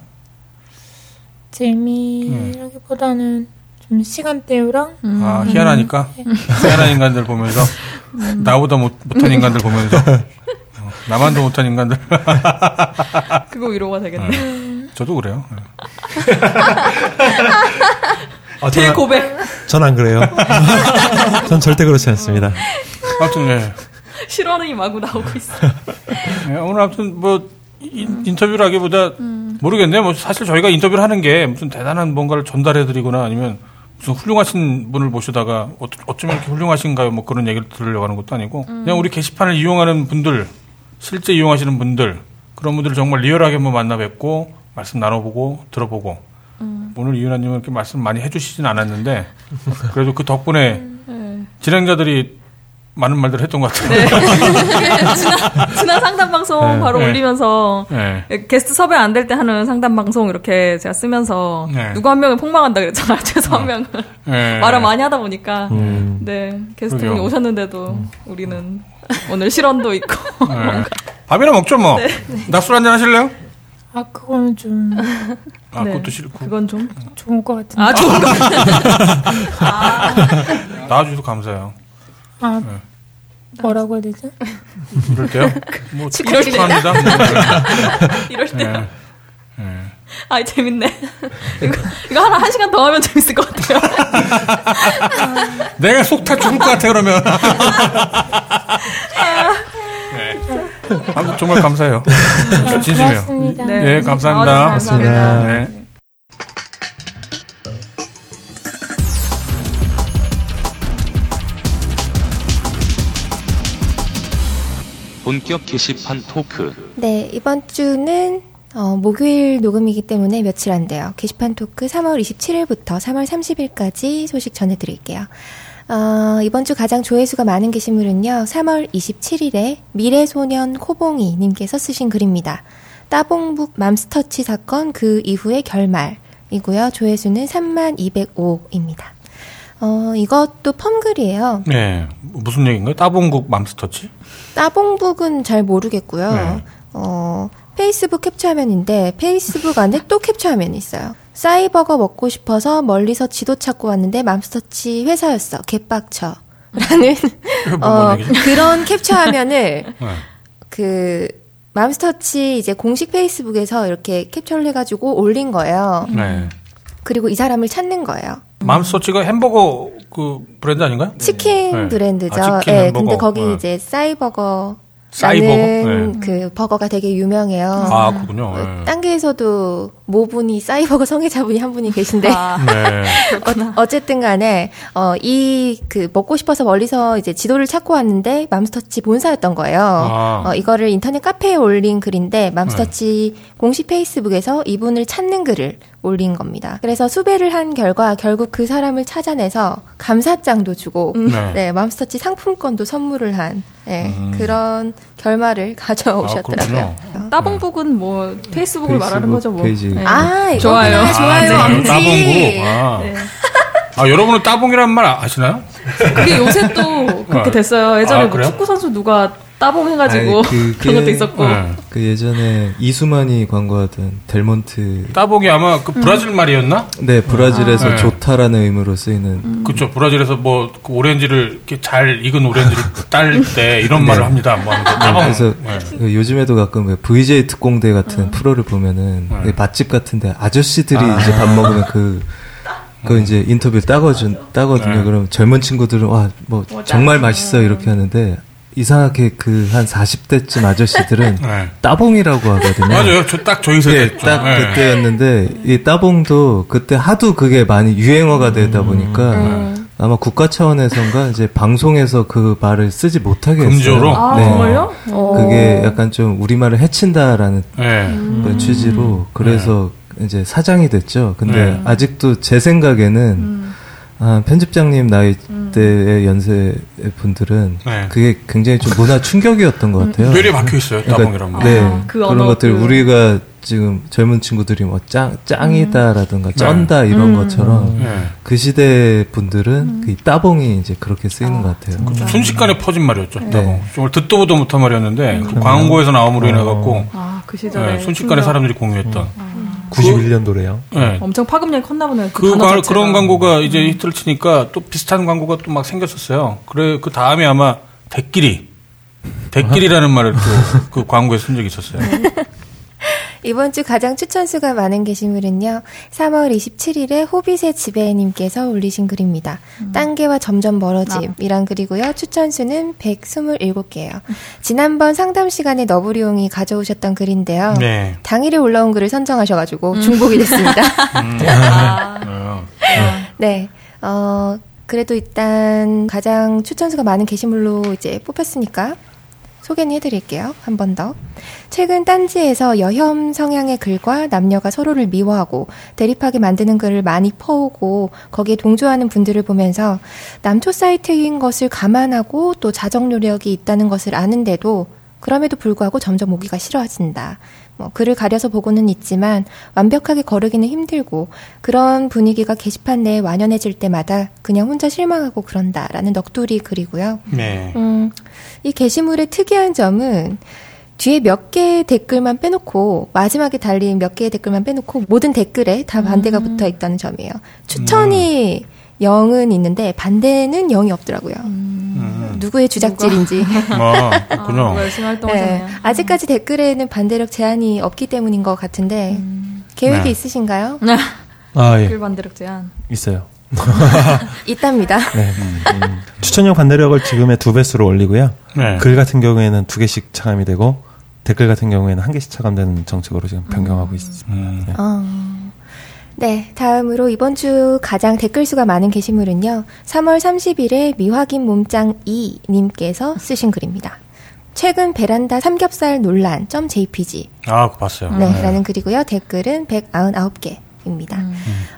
재미라기보다는 좀 시간 때우랑 아 희한하니까 네. 희한한 인간들 보면서 나보다 못, 못한 인간들 보면서 어, 나만도 못한 인간들 그거 위로가 되겠네. 저도 그래요. 네. 아, 제 고백. 전 안 그래요. 전 절대 그렇지 않습니다. 아무튼 네. 실언이 마구 나오고 있어. 네, 오늘 아무튼 뭐 인, 인터뷰라기보다 모르겠네요. 뭐 사실 저희가 인터뷰를 하는 게 무슨 대단한 뭔가를 전달해드리거나 아니면 무슨 훌륭하신 분을 모시다가 어, 어쩌면 이렇게 훌륭하신가요? 뭐 그런 얘기를 들으려고 하는 것도 아니고 그냥 우리 게시판을 이용하는 분들 실제 이용하시는 분들 그런 분들을 정말 리얼하게 한번 만나 뵙고 말씀 나눠보고 들어보고 오늘 이윤아님은 이렇게 말씀 많이 해주시진 않았는데 그래도 그 덕분에 진행자들이 많은 말들을 했던 것 같아요. 네. 지난, 지난 상담 방송 네. 바로 네. 올리면서 네. 게스트 섭외 안 될 때 하는 상담 방송 이렇게 제가 쓰면서 네. 누구 한 명은 폭망한다 그랬잖아요. 최소 한 명은 네. 말을 많이 하다 보니까 음. 네 그러게요. 오셨는데도 우리는 오늘 실언도 있고 네. 밥이나 먹죠 뭐. 네. 나술 한잔 하실래요? 아 그거는 좀 아 네. 그것도 싫고. 그건 좀 좋을 것 같은데. 아, 좋은 거. 나와주셔서 감사해요. 아 뭐라고 해야 되죠? 이럴 때요? 뭐 이럴 때. 축하합니다. 뭐, 이럴 때. 네. 네. 아 재밌네. 이거 이거 하나 한 시간 더 하면 재밌을 것 같아요. 내가 속타 죽을 것 같아 그러면. 네. 아무튼 정말 감사해요. 진심이에요. 네, 네. 감사합니다. 아, 네, 감사합니다. 네. 본격 게시판 토크. 네, 이번 주는 어, 목요일 녹음이기 때문에 며칠 안 돼요. 게시판 토크 3월 27일부터 3월 30일까지 소식 전해드릴게요. 어, 이번 주 가장 조회수가 많은 게시물은요, 3월 27일에 미래소년 코봉이님께서 쓰신 글입니다. 따봉북 맘스터치 사건 그 이후의 결말이고요. 조회수는 3205입니다. 어, 이것도 펌글이에요. 네. 무슨 얘기인가요? 따봉국 맘스터치? 따봉북은 잘 모르겠고요. 네. 어, 페이스북 캡처화면인데 페이스북 안에 또 캡처화면이 있어요. 싸이버거 먹고 싶어서 멀리서 지도 찾고 왔는데 맘스터치 회사였어. 개빡쳐. 라는 뭐, 어? 그런 캡처화면을 네. 그 맘스터치 이제 공식 페이스북에서 이렇게 캡처를 해가지고 올린 거예요. 네. 그리고 이 사람을 찾는 거예요. 맘스터치가 햄버거 그 브랜드 아닌가요? 치킨 네. 브랜드죠. 아, 치킨 예, 햄버거. 근데 거기 네. 이제 싸이버거 싸이버거? 라는 네. 그 버거가 되게 유명해요. 아, 그렇군요. 네. 딴게에서도 모분이 싸이버거 성애자분이 한 분이 계신데 아, 네. 어, 쨌든 간에 어, 이 그 먹고 싶어서 멀리서 이제 지도를 찾고 왔는데 맘스터치 본사였던 거예요. 아. 어, 이거를 인터넷 카페에 올린 글인데 맘스터치 공식 페이스북에서 이분을 찾는 글을 올린 겁니다. 그래서 수배를 한 결과 결국 그 사람을 찾아내서 감사장도 주고 네. 네, 맘스터치 상품권도 선물을 한 네, 음. 그런 결말을 가져오셨더라고요. 따봉북은 뭐 페이스북을 말하는 거죠 뭐. 페이지. 네. 아, 좋아요. 좋아요. 아, 네. 따봉북. 아. 네. 아, 여러분은 따봉이라는 말 아시나요? 그게 요새 또 그렇게 아. 됐어요. 예전에 아, 뭐? 축구 선수 누가 따봉 해가지고 아니, 그게- 그런 것도 있었고. 네. 그 예전에 이수만이 광고하던 델몬트. 따봉이 아마 그 브라질 말이었나? 네, 브라질에서 아, 네. 좋다라는 의미로 쓰이는. 그렇죠. 브라질에서 뭐 그 오렌지를 이렇게 잘 익은 오렌지를 딸 때 이런 말을 합니다. 뭐 하면서 따봉. 그래서 네. 그 요즘에도 가끔 그 VJ 특공대 같은 프로를 보면은 그 맛집 같은데 아저씨들이 아. 이제 밥 먹으면 그, 그 이제 인터뷰를 따거든, 따거든요. 네. 그럼 젊은 친구들은 와, 뭐 정말 맛있어 이렇게 하는데 이상하게 그 한 40대쯤 아저씨들은 네. 따봉이라고 하거든요. 맞아요. 저 딱 저희 세대. 예, 딱 네. 그때였는데 이 따봉도 그때 하도 그게 많이 유행어가 되다 보니까 음. 아마 국가 차원에선가 이제 방송에서 그 말을 쓰지 못하게 했어요. 금조로? 아, 네. 정말요? 어. 그게 약간 좀 우리말을 해친다라는 네. 그런 취지로 그래서 이제 사장이 됐죠. 근데 네. 아직도 제 생각에는 아, 편집장님 나이 때의 연세 분들은 네. 그게 굉장히 좀 문화 충격이었던 것 같아요. 뇌리에 박혀 있어요. 따봉이란 말. 네, 아, 그 그런 언어, 것들 그- 우리가 지금 젊은 친구들이 뭐 짱, 짱이다라든가 쩐다 이런 음. 것처럼 네. 그 시대 분들은 그 따봉이 이제 그렇게 쓰이는 것 같아요. 순식간에 퍼진 말이었죠. 네. 따봉. 정말 듣도 보도 못한 말이었는데 그 광고에서 나옴으로 인해 갖고 아, 그 시절에. 네, 순식간에 충격. 사람들이 공유했던. 91년도래요. 네. 엄청 파급력이 컸나 보네요. 그, 그 자체가. 그런 광고가 이제 히트를 치니까 또 비슷한 광고가 또 막 생겼었어요. 그래 그 다음에 아마 대끼리 대끼리라는 말을 또 그 광고에 쓴 적이 있었어요. 이번 주 가장 추천수가 많은 게시물은요. 3월 27일에 호빗의 지배님께서 올리신 글입니다. 딴개와 점점 멀어짐이란 글이고요. 추천수는 127개예요. 지난번 상담 시간에 너브리용이 가져오셨던 글인데요. 네. 당일에 올라온 글을 선정하셔가지고 중복이 됐습니다. 어. 네. 어, 그래도 일단 가장 추천수가 많은 게시물로 이제 뽑혔으니까 소개는 해드릴게요. 한 번 더. 최근 딴지에서 여혐 성향의 글과 남녀가 서로를 미워하고 대립하게 만드는 글을 많이 퍼오고 거기에 동조하는 분들을 보면서 남초 사이트인 것을 감안하고 또 자정 노력이 있다는 것을 아는데도 그럼에도 불구하고 점점 오기가 싫어진다. 뭐 글을 가려서 보고는 있지만 완벽하게 거르기는 힘들고 그런 분위기가 게시판 내에 완연해질 때마다 그냥 혼자 실망하고 그런다라는 넋두리 글이고요. 네. 음, 이 게시물의 특이한 점은 뒤에 몇 개의 댓글만 빼놓고 마지막에 달린 몇 개의 댓글만 빼놓고 모든 댓글에 다 반대가 붙어 있다는 점이에요. 추천이 0은 있는데 반대는 0이 없더라고요. 누구의 주작질인지. 아, 그렇군요. 아. 네, 아직까지 댓글에는 반대력 제한이 없기 때문인 것 같은데 계획이 네. 있으신가요? 아, 예. 글 반대력 제한. 있어요. 있답니다. 네. 추천형 반대력을 지금의 두 배수로 올리고요. 네. 글 같은 경우에는 두 개씩 차감이 되고 댓글 같은 경우에는 한 개씩 차감되는 정책으로 지금 변경하고 있습니다. 음. 네. 어. 네, 다음으로 이번 주 가장 댓글 수가 많은 게시물은요. 3월 30일에 미확인 몸짱 2님께서 쓰신 글입니다. 최근 베란다 삼겹살 논란 .jpg 아, 봤어요. 네, 라는 글이고요. 댓글은 199개입니다.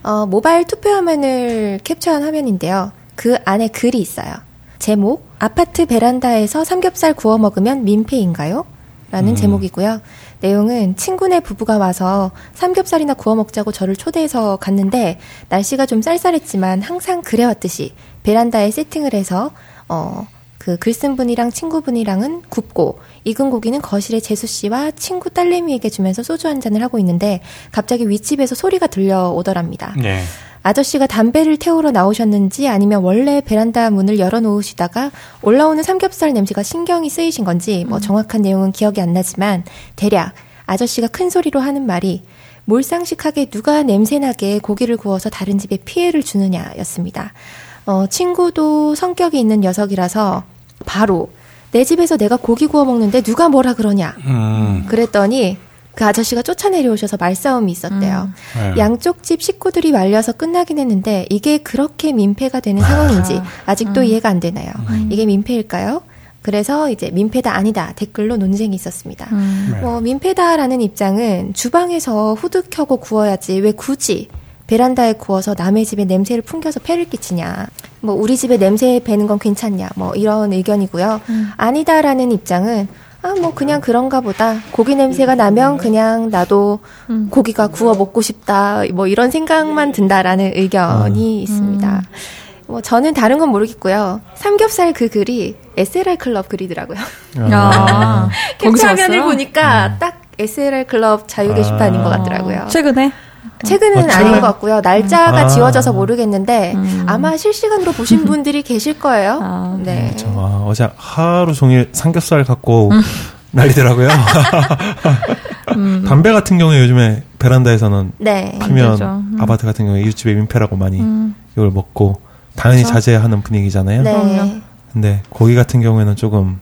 어, 모바일 투표 화면을 캡처한 화면인데요. 그 안에 글이 있어요. 제목, 아파트 베란다에서 삼겹살 구워 먹으면 민폐인가요? 라는 제목이고요. 내용은 친구네 부부가 와서 삼겹살이나 구워 먹자고 저를 초대해서 갔는데 날씨가 좀 쌀쌀했지만 항상 그래왔듯이 베란다에 세팅을 해서 어, 그 글쓴 분이랑 친구분이랑은 굽고 익은 고기는 거실에 재수 씨와 친구 딸내미에게 주면서 소주 한 잔을 하고 있는데 갑자기 윗집에서 소리가 들려오더랍니다. 네. 아저씨가 담배를 태우러 나오셨는지 아니면 원래 베란다 문을 열어놓으시다가 올라오는 삼겹살 냄새가 신경이 쓰이신 건지 뭐 정확한 내용은 기억이 안 나지만 대략 아저씨가 큰 소리로 하는 말이 몰상식하게 누가 냄새나게 고기를 구워서 다른 집에 피해를 주느냐였습니다. 어, 친구도 성격이 있는 녀석이라서 바로 내 집에서 내가 고기 구워 먹는데 누가 뭐라 그러냐. 음. 그랬더니 그 아저씨가 쫓아내려오셔서 말싸움이 있었대요. 네. 양쪽 집 식구들이 말려서 끝나긴 했는데 이게 그렇게 민폐가 되는 상황인지 아직도 이해가 안 되나요? 이게 민폐일까요? 그래서 이제 민폐다 아니다 댓글로 논쟁이 있었습니다. 음. 뭐 민폐다라는 입장은 주방에서 후드 켜고 구워야지 왜 굳이 베란다에 구워서 남의 집에 냄새를 풍겨서 폐를 끼치냐. 뭐 우리 집에 냄새 배는 건 괜찮냐. 뭐 이런 의견이고요. 아니다라는 입장은 아, 뭐, 그냥 그런가 보다. 고기 냄새가 나면 그냥 나도 고기가 구워 먹고 싶다. 뭐, 이런 생각만 든다라는 의견이 있습니다. 뭐 저는 다른 건 모르겠고요. 삼겹살 그 글이 SLR 클럽 글이더라고요. 아, 거기서 캡처 화면을? 보니까 딱 SLR 클럽 자유 게시판인 것 같더라고요. 최근에? 최근은 아, 아닌 최근? 것 같고요. 날짜가 아. 지워져서 모르겠는데 아마 실시간으로 보신 분들이 계실 거예요. 네. 저, 아, 어제 하루 종일 삼겹살 갖고 난리더라고요. 담배 같은 경우에 요즘에 베란다에서는 네. 피면. 음. 아파트 같은 경우에 이웃집에 민폐라고 많이 이걸 먹고 당연히 그쵸. 자제하는 분위기잖아요. 네. 근데 고기 같은 경우에는 조금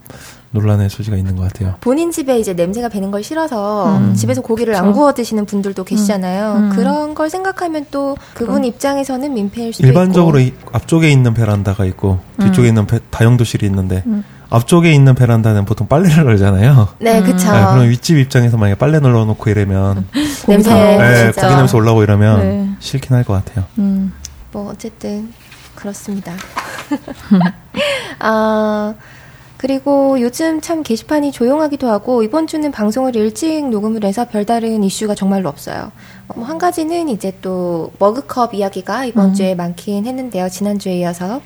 논란의 소지가 있는 것 같아요. 본인 집에 이제 냄새가 배는 걸 싫어서 음. 집에서 고기를 안 그쵸. 구워 드시는 분들도 계시잖아요. 음. 그런 걸 생각하면 또 그분. 입장에서는 민폐일 수도 일반적으로 있고. 이 앞쪽에 있는 베란다가 있고 뒤쪽에 음. 있는 베- 다용도실이 있는데 음. 앞쪽에 있는 베란다는 보통 빨래를 널잖아요. 네, 그쵸. 그럼 윗집 입장에서 만약에 빨래 널어놓고 이러면 냄새 네, 진짜. 고기 냄새 올라오고 이러면 네. 싫긴 할 것 같아요. 뭐 어쨌든 그렇습니다. 아 그리고 요즘 참 게시판이 조용하기도 하고 이번 주는 방송을 일찍 녹음을 해서 별다른 이슈가 정말로 없어요. 어, 뭐한 가지는 이제 또 머그컵 이야기가 이번 음. 주에 많긴 했는데요. 지난 주에 이어서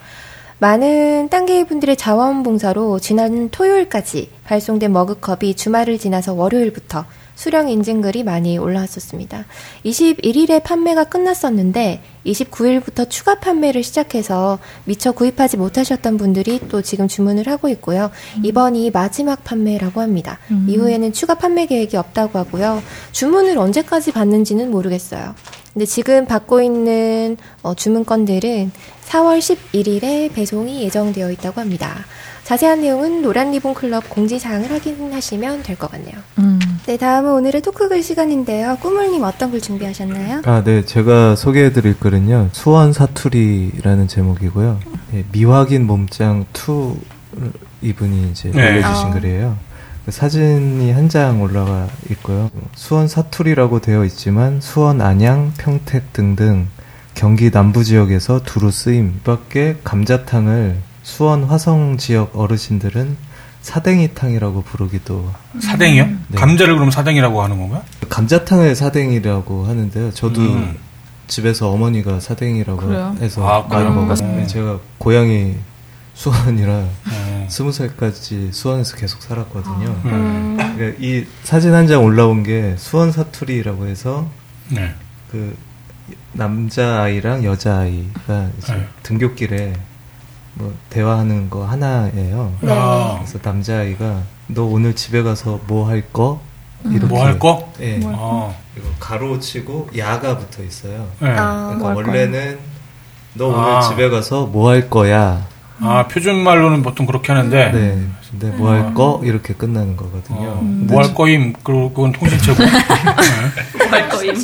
많은 딴개이 분들의 자원봉사로 지난 토요일까지 발송된 머그컵이 주말을 지나서 월요일부터 수령 인증글이 많이 올라왔었습니다. 21일에 판매가 끝났었는데 29일부터 추가 판매를 시작해서 미처 구입하지 못하셨던 분들이 또 지금 주문을 하고 있고요. 이번이 마지막 판매라고 합니다. 음. 이후에는 추가 판매 계획이 없다고 하고요. 주문을 언제까지 받는지는 모르겠어요. 근데 지금 받고 있는 어, 주문건들은 4월 11일에 배송이 예정되어 있다고 합니다. 자세한 내용은 노란 리본 클럽 공지사항을 확인하시면 될 것 같네요. 네, 다음은 오늘의 토크글 시간인데요. 꾸물님 어떤 글 준비하셨나요? 아, 네. 제가 소개해드릴 글은요. 수원 사투리라는 제목이고요. 예, 미확인 몸짱 2 이분이 이제 네. 올려주신 아. 글이에요. 그 사진이 한 장 올라가 있고요. 수원 사투리라고 되어 있지만 수원, 안양, 평택 등등 경기 남부 지역에서 두루 쓰임. 이 밖에 감자탕을 수원 화성 지역 어르신들은 사댕이탕이라고 부르기도 사댕이요? 네. 감자를 그럼 사댕이라고 하는 건가요? 감자탕을 사댕이라고 하는데요. 저도 음. 집에서 어머니가 사댕이라고 그래요? 해서 아, 많이? 먹었어요. 음. 제가 고향이 수원이라 음. 스무 살까지 수원에서 계속 살았거든요. 아. 음. 그러니까 이 사진 한 장 올라온 게 수원 사투리라고 해서 네. 그 남자 아이랑 여자 아이가 네. 등굣길에 뭐 대화하는 거 하나예요. 네. 아. 그래서 남자 아이가 너 오늘 집에 가서 뭐 할 거? 음. 이렇게 뭐 할 거? 예. 뭐할 거? 이거 가로치고 야가 붙어 있어요. 네. 아, 그러니까 뭐할 거야? 원래는 너 오늘 아. 집에 가서 뭐 할 거야? 아, 표준 말로는 보통 그렇게 하는데. 네. 근데 뭐 할 거? 이렇게 끝나는 거거든요. 근데 뭐할 거임? 그- 그건 통신체고. 할 거임.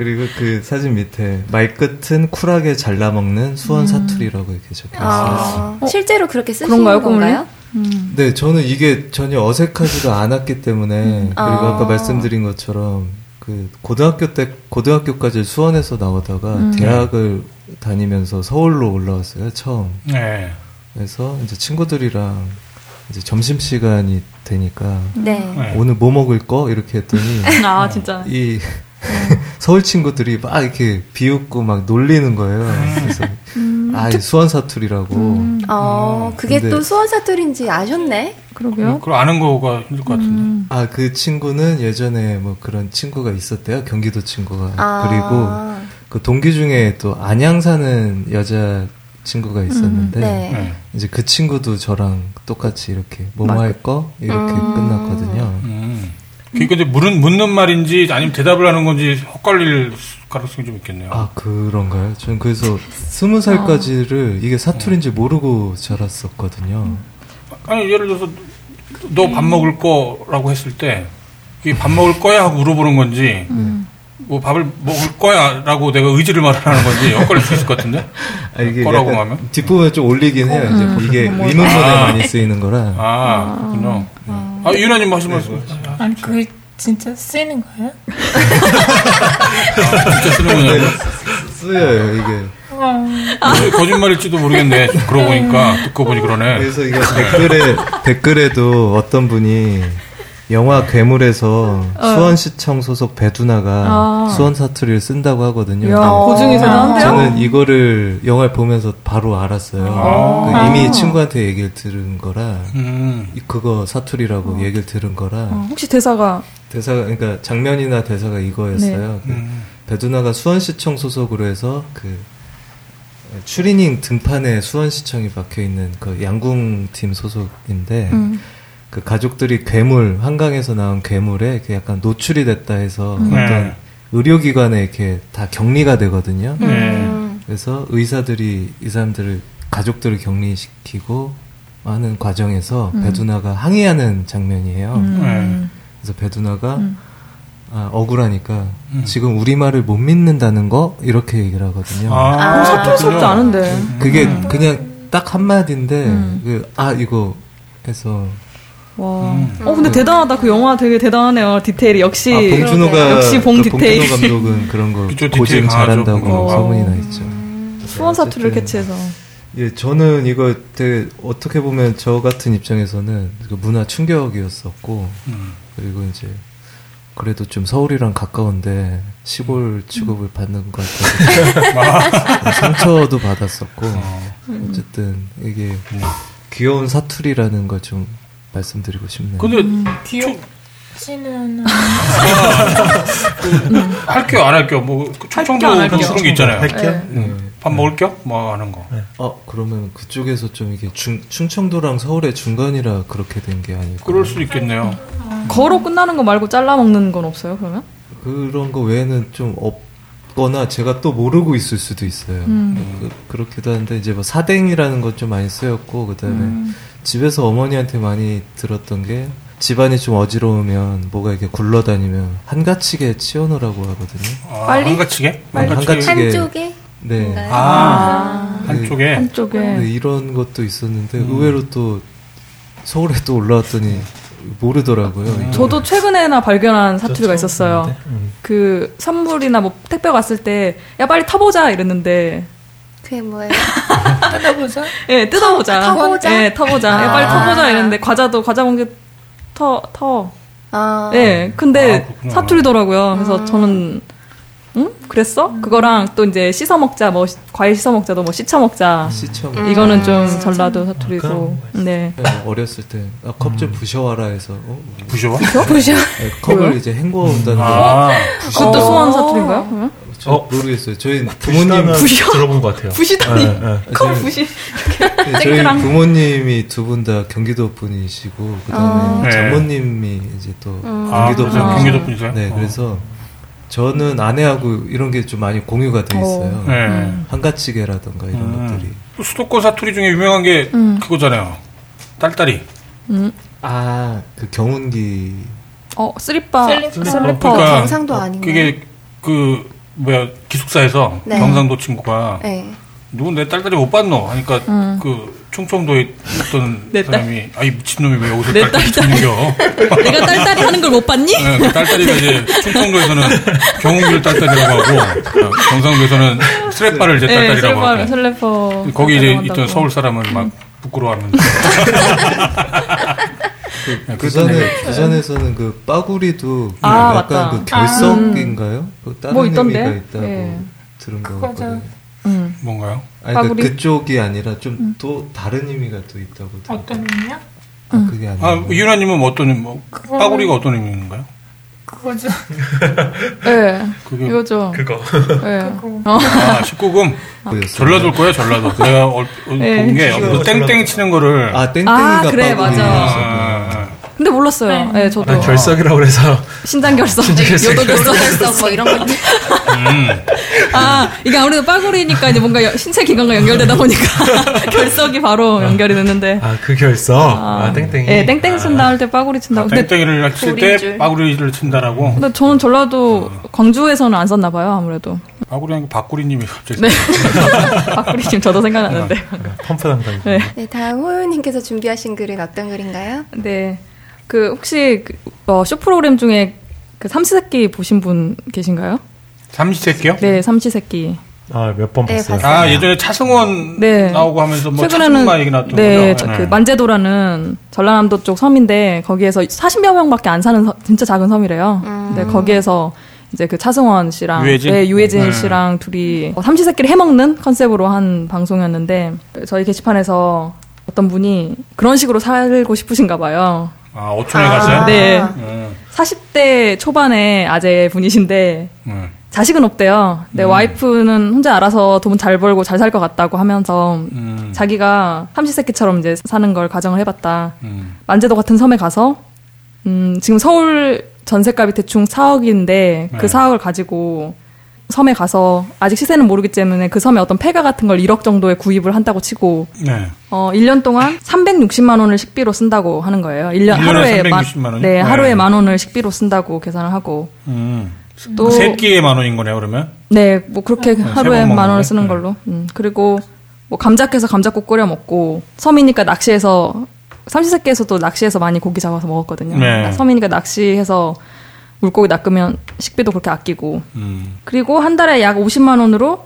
네. 그리고 그 사진 밑에 말끝은 쿨하게 잘라먹는 수원 사투리라고 이렇게 적혀 있어요. 아, 실제로 그렇게 쓰시는 그런가요, 건가요? 네, 저는 이게 전혀 어색하지가 않았기 때문에 그리고 아. 아까 말씀드린 것처럼 그 고등학교 때 고등학교까지 수원에서 나오다가 음. 대학을 다니면서 서울로 올라왔어요 처음. 네. 그래서 이제 친구들이랑 이제 점심 시간이 되니까 네. 네. 오늘 뭐 먹을 거 이렇게 했더니 아, 진짜. 이 서울 친구들이 막 이렇게 비웃고 막 놀리는 거예요. 그래서 아, 이 수원 사투리라고. 어, 그게 근데- 또 수원 사투리인지 아셨네? 그러게요. 그걸 아는 거가 힘들 것 같은데. 아, 그 친구는 예전에 뭐 그런 친구가 있었대요. 경기도 친구가. 아. 그리고 그 동기 중에 또 안양 사는 여자 친구가 있었는데 음, 네. 이제 그 친구도 저랑 똑같이 이렇게 뭐 맞- 할거 이렇게 음. 끝났거든요. 음. 그게 근데 물은 묻는 말인지 아니면 대답을 하는 건지 헛갈릴 가능성이 좀 있겠네요. 아 그런가요? 저는 그래서 스무 살까지를 이게 사투리인지 모르고 자랐었거든요. 아니 예를 들어서 너 밥 먹을 거라고 했을 때 이게 밥 먹을 거야 하고 물어보는 건지 뭐 밥을 먹을 거야라고 내가 의지를 말하는 건지 엇갈릴 수 있을 것 같은데. 아, 이게 거라고 하면 뒷부분에 좀 올리긴 해요. 이제 음. 이게 뭐, 의문문에 아. 많이 쓰이는 거라. 아 그렇군요. 아 유나님 하신 말씀. 아니 그게 진짜 쓰이는 거예요? 진짜 쓰는군요. 쓰여요 이게. 어. 거짓말일지도 모르겠네. 그러고 보니까 듣고 보니 그러네. 그래서 이거 댓글에 댓글에도 어떤 분이 영화 괴물에서 어. 수원시청 소속 배두나가 아. 수원 사투리를 쓴다고 하거든요. 근데 고증이 대단한데요? 저는 이거를 영화를 보면서 바로 알았어요. 아. 그 이미 친구한테 얘기를 들은 거라 음. 이- 그거 사투리라고 얘기를 들은 거라 어, 혹시 대사가 대사가 그러니까 장면이나 대사가 이거였어요. 그 음. 배두나가 수원시청 소속으로 해서 그 추리닝 등판에 수원시청이 박혀 있는 그 양궁팀 소속인데 음. 그 가족들이 괴물 한강에서 나온 괴물에 그 약간 노출이 됐다 해서 음. 어떤 네. 의료기관에 이렇게 다 격리가 되거든요. 네. 그래서 의사들이 이 사람들을 가족들을 격리시키고 하는 과정에서 음. 배두나가 항의하는 장면이에요. 음. 그래서 배두나가 음. 아, 억울하니까 음. 지금 우리 말을 못 믿는다는 거 이렇게 얘기를 하거든요. 아, 어, 않은데. 그게 음. 그냥 딱 한 마디인데 음. 그, 아 이거 해서 와. 어 근데 대단하다. 그 영화 되게 대단하네요. 디테일이 역시 아, 봉준호가 역시 봉그 디테일. 봉준호 감독은 그런 거 그쪽 고증. 잘한다고 어. 소문이 나 있죠. 수원 사투리를 어쨌든 캐치해서. 예, 저는 이거 되게 어떻게 보면 저 같은 입장에서는 그 문화 충격이었었고 음. 그리고 이제 그래도 좀 서울이랑 가까운데 시골 취급을 받는 것 같아서 상처도 받았었고 어. 어쨌든 이게 뭐 귀여운 사투리라는 걸좀 말씀드리고 싶네요. 근데 귀엽지는 할게요 안 할게요 뭐 충청도 안그 할게요. 그런 게 있잖아요. 할게요. 네. 밥 먹을게요? 뭐 하는 거. 어 그러면 그쪽에서 좀 이게 중, 충청도랑 서울의 중간이라 그렇게 된 게 아닐까? 그럴 수 있겠네요. 거로 끝나는 거 말고 잘라 먹는 건 없어요. 그러면? 그런 거 외에는 좀 없거나 제가 또 모르고 있을 수도 있어요. 음. 그, 렇기도 한데 이제 뭐 사댕이라는 것 좀 많이 쓰였고 그다음에 음. 집에서 어머니한테 많이 들었던 게 집안이 좀 어지러우면 뭐가 이렇게 굴러다니면 한가치게 치워놓으라고 하거든요. 아, 빨리? 한가치게? 빨리. 한가치게. 한가치게. 한쪽에 네. 아, 한쪽에. 한쪽에. 네, 이런 것도 있었는데 음. 의외로 또 서울에 또 올라왔더니 모르더라고요. 이게. 저도 최근에나 발견한 사투리가 있었어요. 음. 그 선물이나 뭐 택배 왔을 때 야 빨리 타보자 이랬는데 그게 뭐예요? 뜯어보자. 예 뜯어보자. 타보자? 예 터보자. 야 빨리 아. 타보자 이랬는데 과자도 과자 봉지 터 터. 아. 예 근데 아. 사투리더라고요. 그래서 저는 응 그랬어? 그거랑 또 이제 씻어 먹자 뭐 시- 과일 씻어 먹자도 뭐 씻어 먹자. 시청 이거는 좀 전라도 사투리고. 네. 네, 어렸을 때 아, 컵좀 부셔와라 해서 어? 부셔와? 보셔. 네, 컵을 이제 헹궈 온다는 거. 아, 그것도 수원 사투리인가요? 그러면? 저 모르겠어요. 저희 부모님 부모님 부셔? 들어본 것 같아요. 부시다니. 네, 네. 컵 부시. 네, 저희. 부모님이 두 분 다 경기도 분이시고 그다음에 네. 장모님이 이제 또 아, 경기도 그래서 분이시고 경기도 분이세요? 네, 어. 그래서 저는 아내하고 이런 게 좀 많이 공유가 돼 있어요. 네. 한가치게라던가 이런 음. 것들이. 수도권 사투리 중에 유명한 게 음. 그거잖아요. 딸딸이. 음. 아, 그 경운기. 어 슬리퍼. 슬리퍼. 슬리퍼. 그러니까 경상도 아닌가요? 그게 그 뭐야 기숙사에서 네. 경상도 친구가 네. 누군 내 딸딸이 못 봤노 하니까 음. 그 충청도에 있던 사람이 아이 미친놈이 왜 여기서 내 딸딸이. 챙겨 내가 딸딸이 하는 걸 못 봤니? 네, 그 딸딸이가 이제 충청도에서는 경운기를 딸딸이라고 하고 어, 경상도에서는 스레빠를 이제 딸딸이라고 슬리퍼. 하고 슬리퍼. 거기 이제. 있던 서울 사람은 막 부끄러워하는 네, 부산에 부산에서는 그 빠구리도 그 아, 약간 맞다. 그 결석인가요? 그 다른 뭐 있던데? 의미가 있다고 예. 들은 거. 같거든요. 음. 뭔가요? 아니 그? 음. 그쪽이 아니라 좀또 다른 의미가 또 있다고 들었 어떤 의미야? 아, 그게 아니라 아 이윤아님은 뭐 어떤 뭐 빠구리가 어떤 의미인가요? 그거죠. 예. 그게 이거죠. 그거. 예. 그거. 어. 아 19금 그거였어요. 전라도일 거예요 전라도 내가 어, 어, 네. 본게 그 땡땡 치는 거를 아 땡땡이가 아, 그래, 빠구리. 맞아. 아, 아, 근데 몰랐어요. 예, 저도. 난 결석이라고 그래서 신장 결석. 신장 결석. 요도 결석. 뭐 이런 거. 음. 아, 이게 아무래도 빠구리니까 이제 뭔가 여- 신체 기관과 연결되다 보니까 결석이 바로 연결이 됐는데. 아 그 결석 아, 땡땡이 예, 땡땡 친다 할 때 빠구리 친다고. 근데, 땡땡이를 칠때 줄. 빠구리를 친다라고 근데 저는 전라도 광주에서는 안 썼나 봐요, 아무래도. 빠구리 아니고 박구리님이 갑자기 네. 지금 저도 생각나는데. 펌프 담당. 네. 네, 다음 호요님께서 준비하신 글은 어떤 글인가요? 네. 그 혹시 그, 어, 쇼 프로그램 중에 그 삼시세끼 보신 분 계신가요? 삼시세끼요? 네, 삼시세끼. 아, 몇번 네, 봤어요. 봤어요. 아 예전에 차승원 네. 나오고 하면서 뭐 최근에는 얘기 나왔던 네, 거죠. 저- 그 만제도라는 전라남도 쪽 섬인데 거기에서 40여 명밖에 안 사는 섬- 진짜 작은 섬이래요. 근데 거기에서 이제 그 차승원 씨랑 유해진? 네, 유해진 네. 씨랑 둘이 어, 삼시세끼를 해먹는 컨셉으로 한 방송이었는데 저희 게시판에서 어떤 분이 그런 식으로 살고 싶으신가 봐요. 아 어촌에 가세요? 네. 음. 40대 초반의 아재 분이신데 음. 자식은 없대요. 근데 와이프는 혼자 알아서 돈 잘 벌고 잘 살 것 같다고 하면서 음. 자기가 삼시세끼처럼 이제 사는 걸 가정을 해봤다. 음. 만제도 같은 섬에 가서 음, 지금 서울 전세값이 대충 4억인데 그 네. 4억을 가지고 섬에 가서 아직 시세는 모르기 때문에 그 섬에 어떤 폐가 같은 걸 1억 정도에 구입을 한다고 치고 네. 어, 1년 동안 360만 원을 식비로 쓴다고 하는 거예요. 1년 일년에 하루에 360만 원이요? 네, 네. 하루에 만 원을 식비로 쓴다고 계산을 하고 음. 또- 세 끼에 만 원인 거네요 그러면? 네, 뭐 그렇게 세 하루에 번만 원을? 쓰는 네. 걸로. 음, 그리고 뭐 감자 캐서 감자국 끓여 먹고 섬이니까 낚시해서 삼시세끼에서도 낚시해서 많이 고기 잡아서 먹었거든요. 네. 섬이니까 낚시해서 물고기 낚으면 식비도 그렇게 아끼고. 음. 그리고 한 달에 약 50만 원으로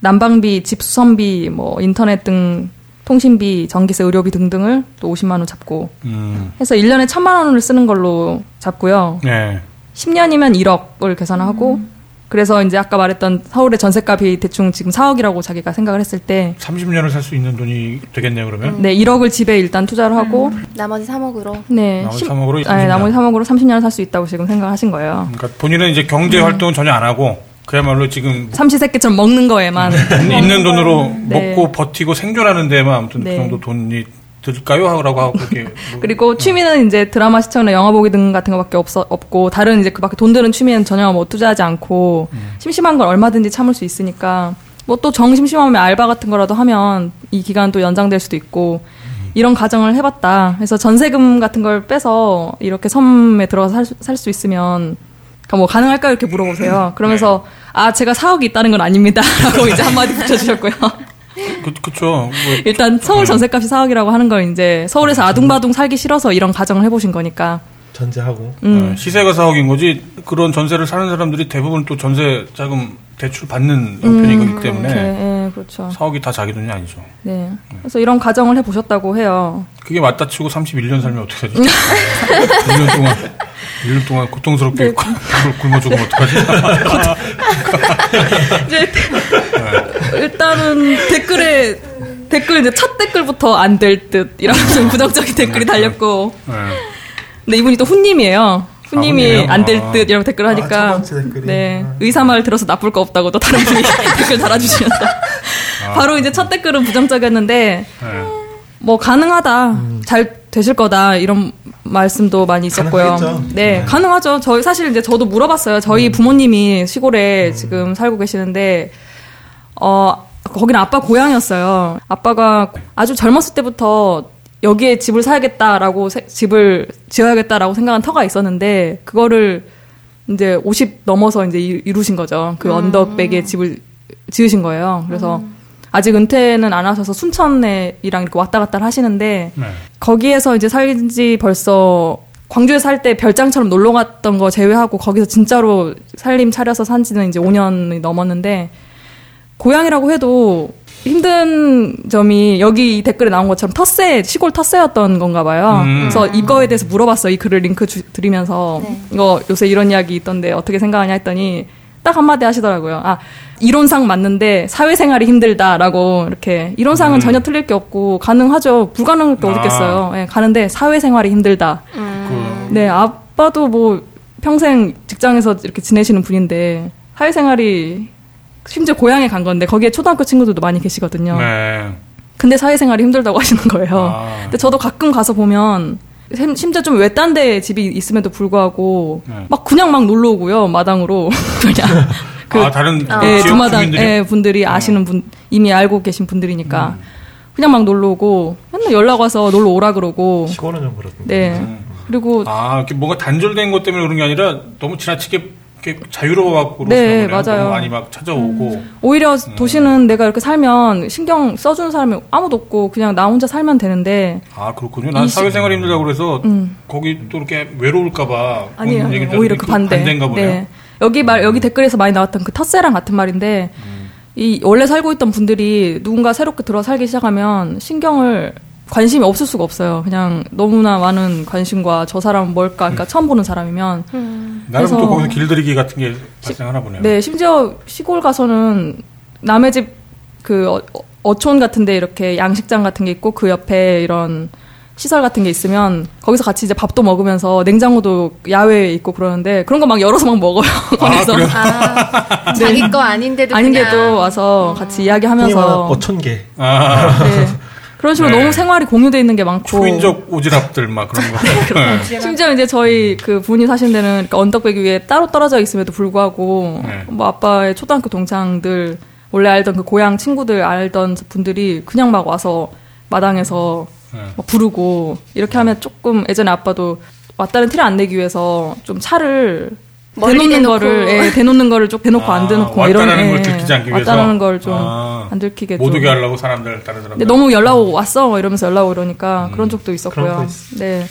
난방비, 집수선비, 뭐 인터넷 등 통신비, 전기세, 의료비 등등을 또 50만 원 잡고 음. 해서 1년에 1000만 원을 쓰는 걸로 잡고요. 네. 10년이면 1억을 계산하고 그래서 이제 아까 말했던 서울의 전세값이 대충 지금 4억이라고 자기가 생각을 했을 때 30년을 살 수 있는 돈이 되겠네요 그러면? 네, 1억을 집에 일단 투자를 하고 나머지 3억으로. 네. 나머지 십- 3억으로 네, 30년. 나머지 3억으로 30년을 살 수 있다고 지금 생각하신 거예요. 그러니까 본인은 이제 경제 음. 활동은 전혀 안 하고 그야말로 지금 삼시세끼처럼 먹는 거에만 있는 돈으로 네. 먹고 버티고 생존하는 데만 아무튼 네. 그 정도 돈이 들까요? 하라고 하고 그렇게 뭐 그리고 취미는 이제 드라마 시청이나 영화 보기 등 같은 거밖에 없어, 없고 다른 이제 그밖에 돈 드는 취미는 전혀 뭐 투자하지 않고 음. 심심한 걸 얼마든지 참을 수 있으니까 뭐 또 정심심하면 알바 같은 거라도 하면 이 기간 또 연장될 수도 있고 이런 가정을 해봤다. 그래서 전세금 같은 걸 빼서 이렇게 섬에 들어가서 살수 있으면 그러니까 뭐 가능할까요? 이렇게 물어보세요. 그러면서 아 제가 4억이 있다는 건 아닙니다라고 이제 한마디 붙여주셨고요. 그, 그쵸. 뭐 일단 서울 전세값이 4억이라고 하는 걸 이제 서울에서 아둥바둥 살기 싫어서 이런 가정을 해보신 거니까. 전제하고. 음. 어, 시세가 4억인 거지 그런 전세를 사는 사람들이 대부분 또 전세 자금 대출 받는 형편이기 때문에 음, 네, 예, 그렇죠. 4억이 다 자기 돈이 아니죠. 네. 그래서 이런 가정을 해보셨다고 해요. 그게 맞다 치고 31년 살면 어떻게 하지? 1년 동안 1년 동안 네. 고통스럽게 굶- 굶어 죽으면 어떡하지? 이제 일단은 댓글에 댓글 이제 첫 댓글부터 안 될 듯 이런 좀 부정적인 댓글이 달렸고. 네. 근데 이분이 또 훈님이에요. 훈이에요? 안될 아. 듯 이라고 댓글 하니까 첫 번째 댓글이. 네 의사 말 들어서 나쁠 거 없다고 또 다른 분이 댓글 달아주시면서 바로 이제 첫 댓글은 부정적이었는데 네. 뭐 가능하다 잘 되실 거다 이런 말씀도 많이 있었고요. 가능하겠죠. 네, 가능하죠. 저희 사실 이제 저도 물어봤어요. 저희 부모님이 시골에 지금 살고 계시는데 어 거기는 아빠 고향이었어요. 아빠가 아주 젊었을 때부터 여기에 집을 사야겠다라고 세- 집을 지어야겠다라고 생각한 터가 있었는데 그거를 이제 50 넘어서 이제 이- 이루신 거죠. 그 언덕백에 집을 지으신 거예요. 그래서 아직 은퇴는 안 하셔서 순천에랑 이렇게 왔다 갔다 하시는데 네. 거기에서 이제 살지 벌써 광주에 살 때 별장처럼 놀러 갔던 거 제외하고 거기서 진짜로 살림 차려서 산 지는 이제 5년이 넘었는데 고향이라고 해도 힘든 점이 여기 이 댓글에 나온 것처럼 텃세 시골 텃세였던 건가 봐요. 음. 그래서 이거에 대해서 물어봤어요. 이 글을 링크 주- 드리면서 이거 요새 이런 이야기 있던데 어떻게 생각하냐 했더니 딱 한마디 하시더라고요. 아 이론상 맞는데 사회생활이 힘들다라고 이렇게 이론상은 음. 전혀 틀릴 게 없고 가능하죠. 불가능할 게 아. 어디 있겠어요. 예, 가는데 사회생활이 힘들다. 그, 네, 아빠도 뭐 평생 직장에서 이렇게 지내시는 분인데 사회생활이 심지어 고향에 간 건데 거기에 초등학교 친구들도 많이 계시거든요. 네. 근데 사회생활이 힘들다고 하시는 거예요. 아. 근데 저도 가끔 가서 보면 심- 심지어 좀 외딴 데 집이 있음에도 불구하고 네. 막 그냥 막 놀러 오고요 마당으로 그냥 그 아, 다른 예, 지역 두마당 주민들이? 예, 분들이 아시는 분 이미 알고 계신 분들이니까 그냥 막 놀러 오고 맨날 연락 와서 놀러 오라 그러고 시골은 좀 그렇고. 네 그리고 아, 이렇게 뭔가 단절된 것 때문에 그런 게 아니라 너무 지나치게 이렇게 자유로워갖고 네. 맞아요. 많이 막 찾아오고. 오히려 음. 도시는 내가 이렇게 살면 신경 써주는 사람이 아무도 없고 그냥 나 혼자 살면 되는데 아, 그렇군요. 난 사회생활이 힘들다고 그래서 음. 거기 또 이렇게 외로울까봐. 아니에요. 얘기를 오히려 그 반대. 반대인가 보네요. 네. 여기 말 여기 댓글에서 많이 나왔던 그 텃세랑 같은 말인데 이 원래 살고 있던 분들이 누군가 새롭게 들어 살기 시작하면 신경을 관심이 없을 수가 없어요. 그냥 너무나 많은 관심과 저 사람은 뭘까, 그러니까 처음 보는 사람이면. 나름 또 그래서- 거기서 길들이기 같은 게 발생하나 보네요. 네, 심지어 시골 가서는 남의 집 그 어, 어촌 같은데 이렇게 양식장 같은 게 있고 그 옆에 이런 시설 같은 게 있으면 거기서 같이 이제 밥도 먹으면서 냉장고도 야외에 있고 그러는데 그런 거 막 열어서 막 먹어요. 거기서. 그래요? 아, 자기 거 아닌데도 아닌데도 그냥. 와서 같이 이야기하면서 어촌계. 아, 네. 그런 식으로 네. 너무 생활이 공유돼 있는 게 많고 초인적 오지랖들 막 그런 거. 네. 심지어 이제 저희 그 부인이 사신 데는 이렇게 언덕배기 위에 따로 떨어져 있음에도 불구하고 네. 뭐 아빠의 초등학교 동창들 원래 알던 그 고향 친구들 알던 분들이 그냥 막 와서 마당에서 네. 막 부르고 이렇게 하면 조금 예전에 아빠도 왔다는 티를 안 내기 위해서 좀 차를 대놓는 대놓고. 거를 예, 대놓는 거를 좀 대놓고 아, 안 대놓고 막 이런 왔다라는 걸 예, 들키지 않기 위해서. 왔다라는 걸 좀안 아, 들키게 못 좀. 오게 하려고 사람들 다른 사람들. 근데 너무 연락 오고 왔어 뭐 이러면서 연락 오려니까 그런 적도 있었고요. 네.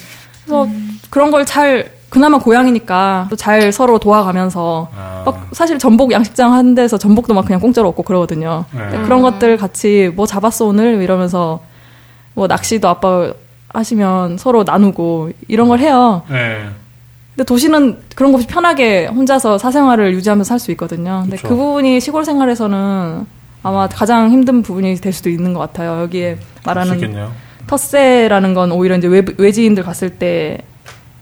그래서 그런 걸 잘 그나마 고향이니까 또 잘 서로 도와가면서 아. 막 사실 전복 양식장 한 데서 전복도 막 그냥 공짜로 얻고 그러거든요. 네. 그런 것들 같이 뭐 잡았어 오늘 이러면서 뭐 낚시도 아빠 하시면 서로 나누고 이런 걸 해요. 네. 근데 도시는 그런 거 없이 편하게 혼자서 사생활을 유지하면서 살 수 있거든요. 근데 그쵸. 그 부분이 시골 생활에서는 아마 가장 힘든 부분이 될 수도 있는 것 같아요. 여기에 수 말하는. 텃세라는 건 오히려 이제 외, 외지인들 갔을 때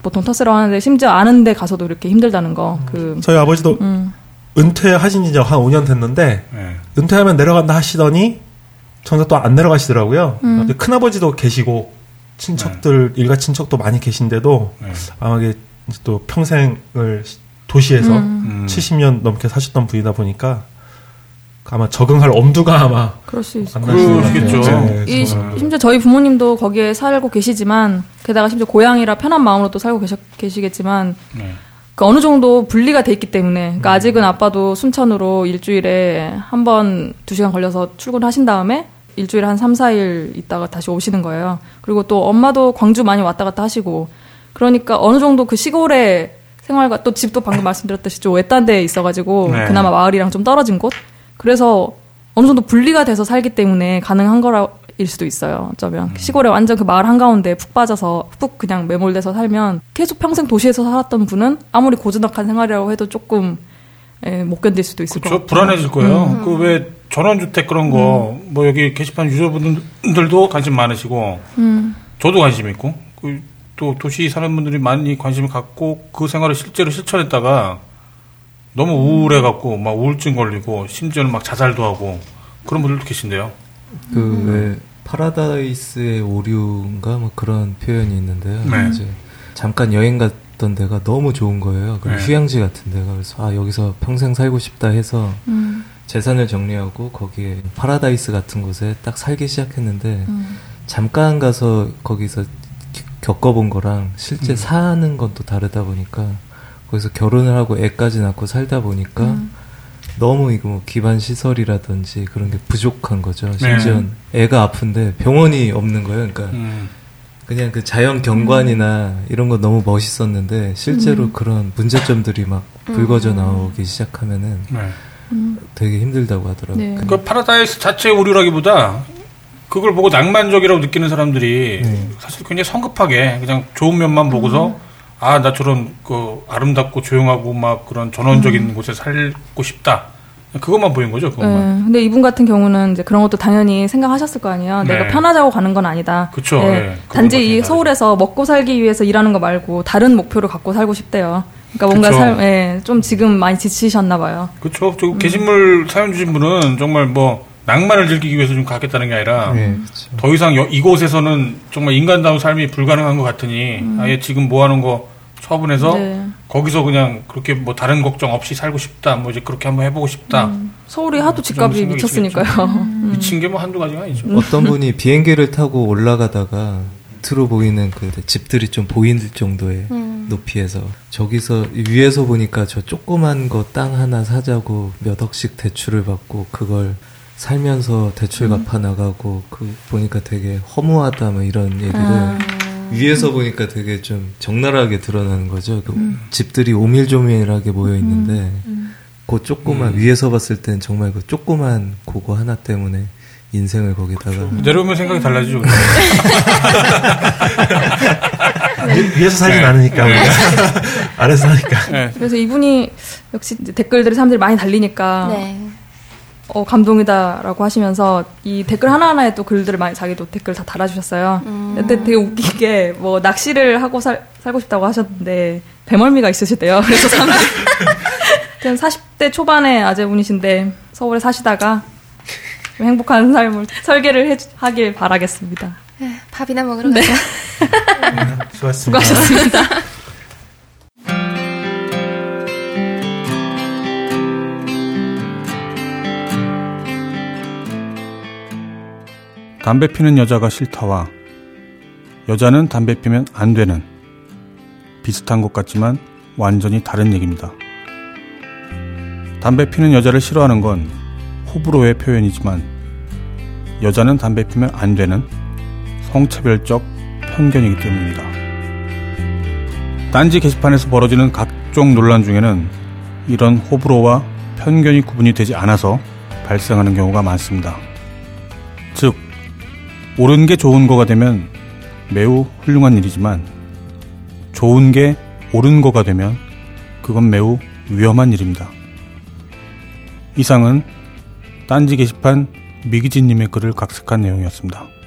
보통 텃세라고 하는데 심지어 아는 데 가서도 이렇게 힘들다는 거. 그 저희 아버지도 음. 은퇴하신 지 이제 한 5년 됐는데 네. 은퇴하면 내려간다 하시더니 전혀 또 안 내려가시더라고요. 음. 큰아버지도 계시고 친척들 일가 친척도 많이 계신데도 네. 아마 이게 또 평생을 도시에서 음. 70년 넘게 사셨던 분이다 보니까 아마 적응할 엄두가 아마 그럴 수. 같아요. 네, 이. 심지어 저희 부모님도 거기에 살고 계시지만 게다가 심지어 고향이라 편한 마음으로 또 살고 계시, 계시겠지만 네. 그 어느 정도 분리가 돼 있기 때문에 그러니까 아직은 아빠도 순천으로 일주일에 한 번 두 시간 걸려서 출근하신 다음에 일주일에 한 3, 4일 있다가 다시 오시는 거예요. 그리고 또 엄마도 광주 많이 왔다 갔다 하시고 그러니까 어느 정도 그 시골의 생활과 또 집도 방금 말씀드렸듯이 좀 외딴 데에 있어가지고 네. 그나마 마을이랑 좀 떨어진 곳 그래서 어느 정도 분리가 돼서 살기 때문에 가능한 거라 일 수도 있어요. 어쩌면 시골에 완전 그 마을 한가운데 푹 빠져서 푹 그냥 매몰돼서 살면 계속 평생 도시에서 살았던 분은 아무리 고즈넉한 생활이라고 해도 조금 예, 못 견딜 수도 있을 것 그렇죠. 같아요. 불안해질 거예요. 음. 그왜 전원주택 그런 거, 뭐 여기 게시판 유저분들도 관심 많으시고, 음. 저도 관심 있고, 그 또 도시 사는 분들이 많이 관심을 갖고 그 생활을 실제로 실천했다가 너무 우울해 갖고 막 우울증 걸리고 심지어는 막 자살도 하고 그런 분들도 계신데요. 그왜 파라다이스의 오류인가 뭐 그런 표현이 있는데요. 네. 이제 잠깐 여행 갔던 데가 너무 좋은 거예요. 그 네. 휴양지 같은 데가 그래서 아 여기서 평생 살고 싶다 해서 음. 재산을 정리하고 거기에 파라다이스 같은 곳에 딱 살기 시작했는데 음. 잠깐 가서 거기서 기- 겪어본 거랑 실제 음. 사는 건 또 다르다 보니까 거기서 결혼을 하고 애까지 낳고 살다 보니까 음. 너무 이거 뭐 기반 시설이라든지 그런 게 부족한 거죠. 네. 심지어 애가 아픈데 병원이 없는 거예요. 그러니까 음. 그냥 그 자연 경관이나 이런 거 너무 멋있었는데 실제로 음. 그런 문제점들이 막 불거져 나오기 시작하면은 네. 음. 되게 힘들다고 하더라고요. 네. 그 파라다이스 자체의 오류라기보다 그걸 보고 낭만적이라고 느끼는 사람들이 네. 사실 굉장히 성급하게 그냥 좋은 면만 보고서 아나 저런 그 아름답고 조용하고 막 그런 전원적인 곳에 살고 싶다 그것만 보인 거죠 그것만 네, 근데 이분 같은 경우는 이제 그런 것도 당연히 생각하셨을 거 아니에요. 네. 내가 편하자고 가는 건 아니다. 그쵸, 네, 네. 단지 이. 서울에서 먹고 살기 위해서 일하는 거 말고 다른 목표를 갖고 살고 싶대요. 그러니까 뭔가 그쵸. 삶, 예, 좀 지금 많이 지치셨나 봐요. 그렇죠 저 게시물 사연 주신 분은 정말 뭐 낭만을 즐기기 위해서 좀 가겠다는 게 아니라 네. 더 이상 여- 이곳에서는 정말 인간다운 삶이 불가능한 것 같으니 아예 지금 뭐 하는 거 처분해서 네. 거기서 그냥 그렇게 뭐 다른 걱정 없이 살고 싶다 뭐 이제 그렇게 한번 해보고 싶다 음, 서울이 하도 그 집값이 미쳤으니까요. 음. 미친 게 뭐 한두 가지가 아니죠 어떤 분이 비행기를 타고 올라가다가 밑으로 보이는 그 집들이 좀 보일 정도의 높이에서 저기서 위에서 보니까 저 조그만 거 땅 하나 사자고 몇 억씩 대출을 받고 그걸 살면서 대출 갚아 나가고 그 보니까 되게 허무하다 뭐 이런 얘기를 아. 위에서 보니까 되게 좀 적나라하게 드러나는 거죠. 그 집들이 오밀조밀하게 모여 있는데 그 조그만 위에서 봤을 땐 정말 그 조그만 그거 하나 때문에 인생을 거기다가 내려오면 생각이 달라지죠. 위- 위에서 살진 않으니까 우리가 아래서 하니까. 그래서 이분이 역시 댓글들이 사람들이 많이 달리니까 네. 어, 감동이다라고 하시면서 이 댓글 하나하나에 또 글들을 많이 자기도 댓글 다 달아주셨어요. 근데 되게 웃긴 게뭐 낚시를 하고 살, 살고 싶다고 하셨는데 배멀미가 있으시대요. 그래서 지금 40대 초반의 아재분이신데 서울에 사시다가 좀 행복한 삶을 설계를 해, 하길 바라겠습니다. 밥이나 먹으러 네. 가자. 수고하셨습니다. 수고하셨습니다. 담배 피는 여자가 싫다와 여자는 담배 피면 안 되는 비슷한 것 같지만 완전히 다른 얘기입니다. 담배 피는 여자를 싫어하는 건 호불호의 표현이지만 여자는 담배 피면 안 되는 성차별적 편견이기 때문입니다. 딴지 게시판에서 벌어지는 각종 논란 중에는 이런 호불호와 편견이 구분이 되지 않아서 발생하는 경우가 많습니다. 즉, 옳은 게 좋은 거가 되면 매우 훌륭한 일이지만 좋은 게 옳은 거가 되면 그건 매우 위험한 일입니다. 이상은 딴지 게시판 미기진님의 글을 각색한 내용이었습니다.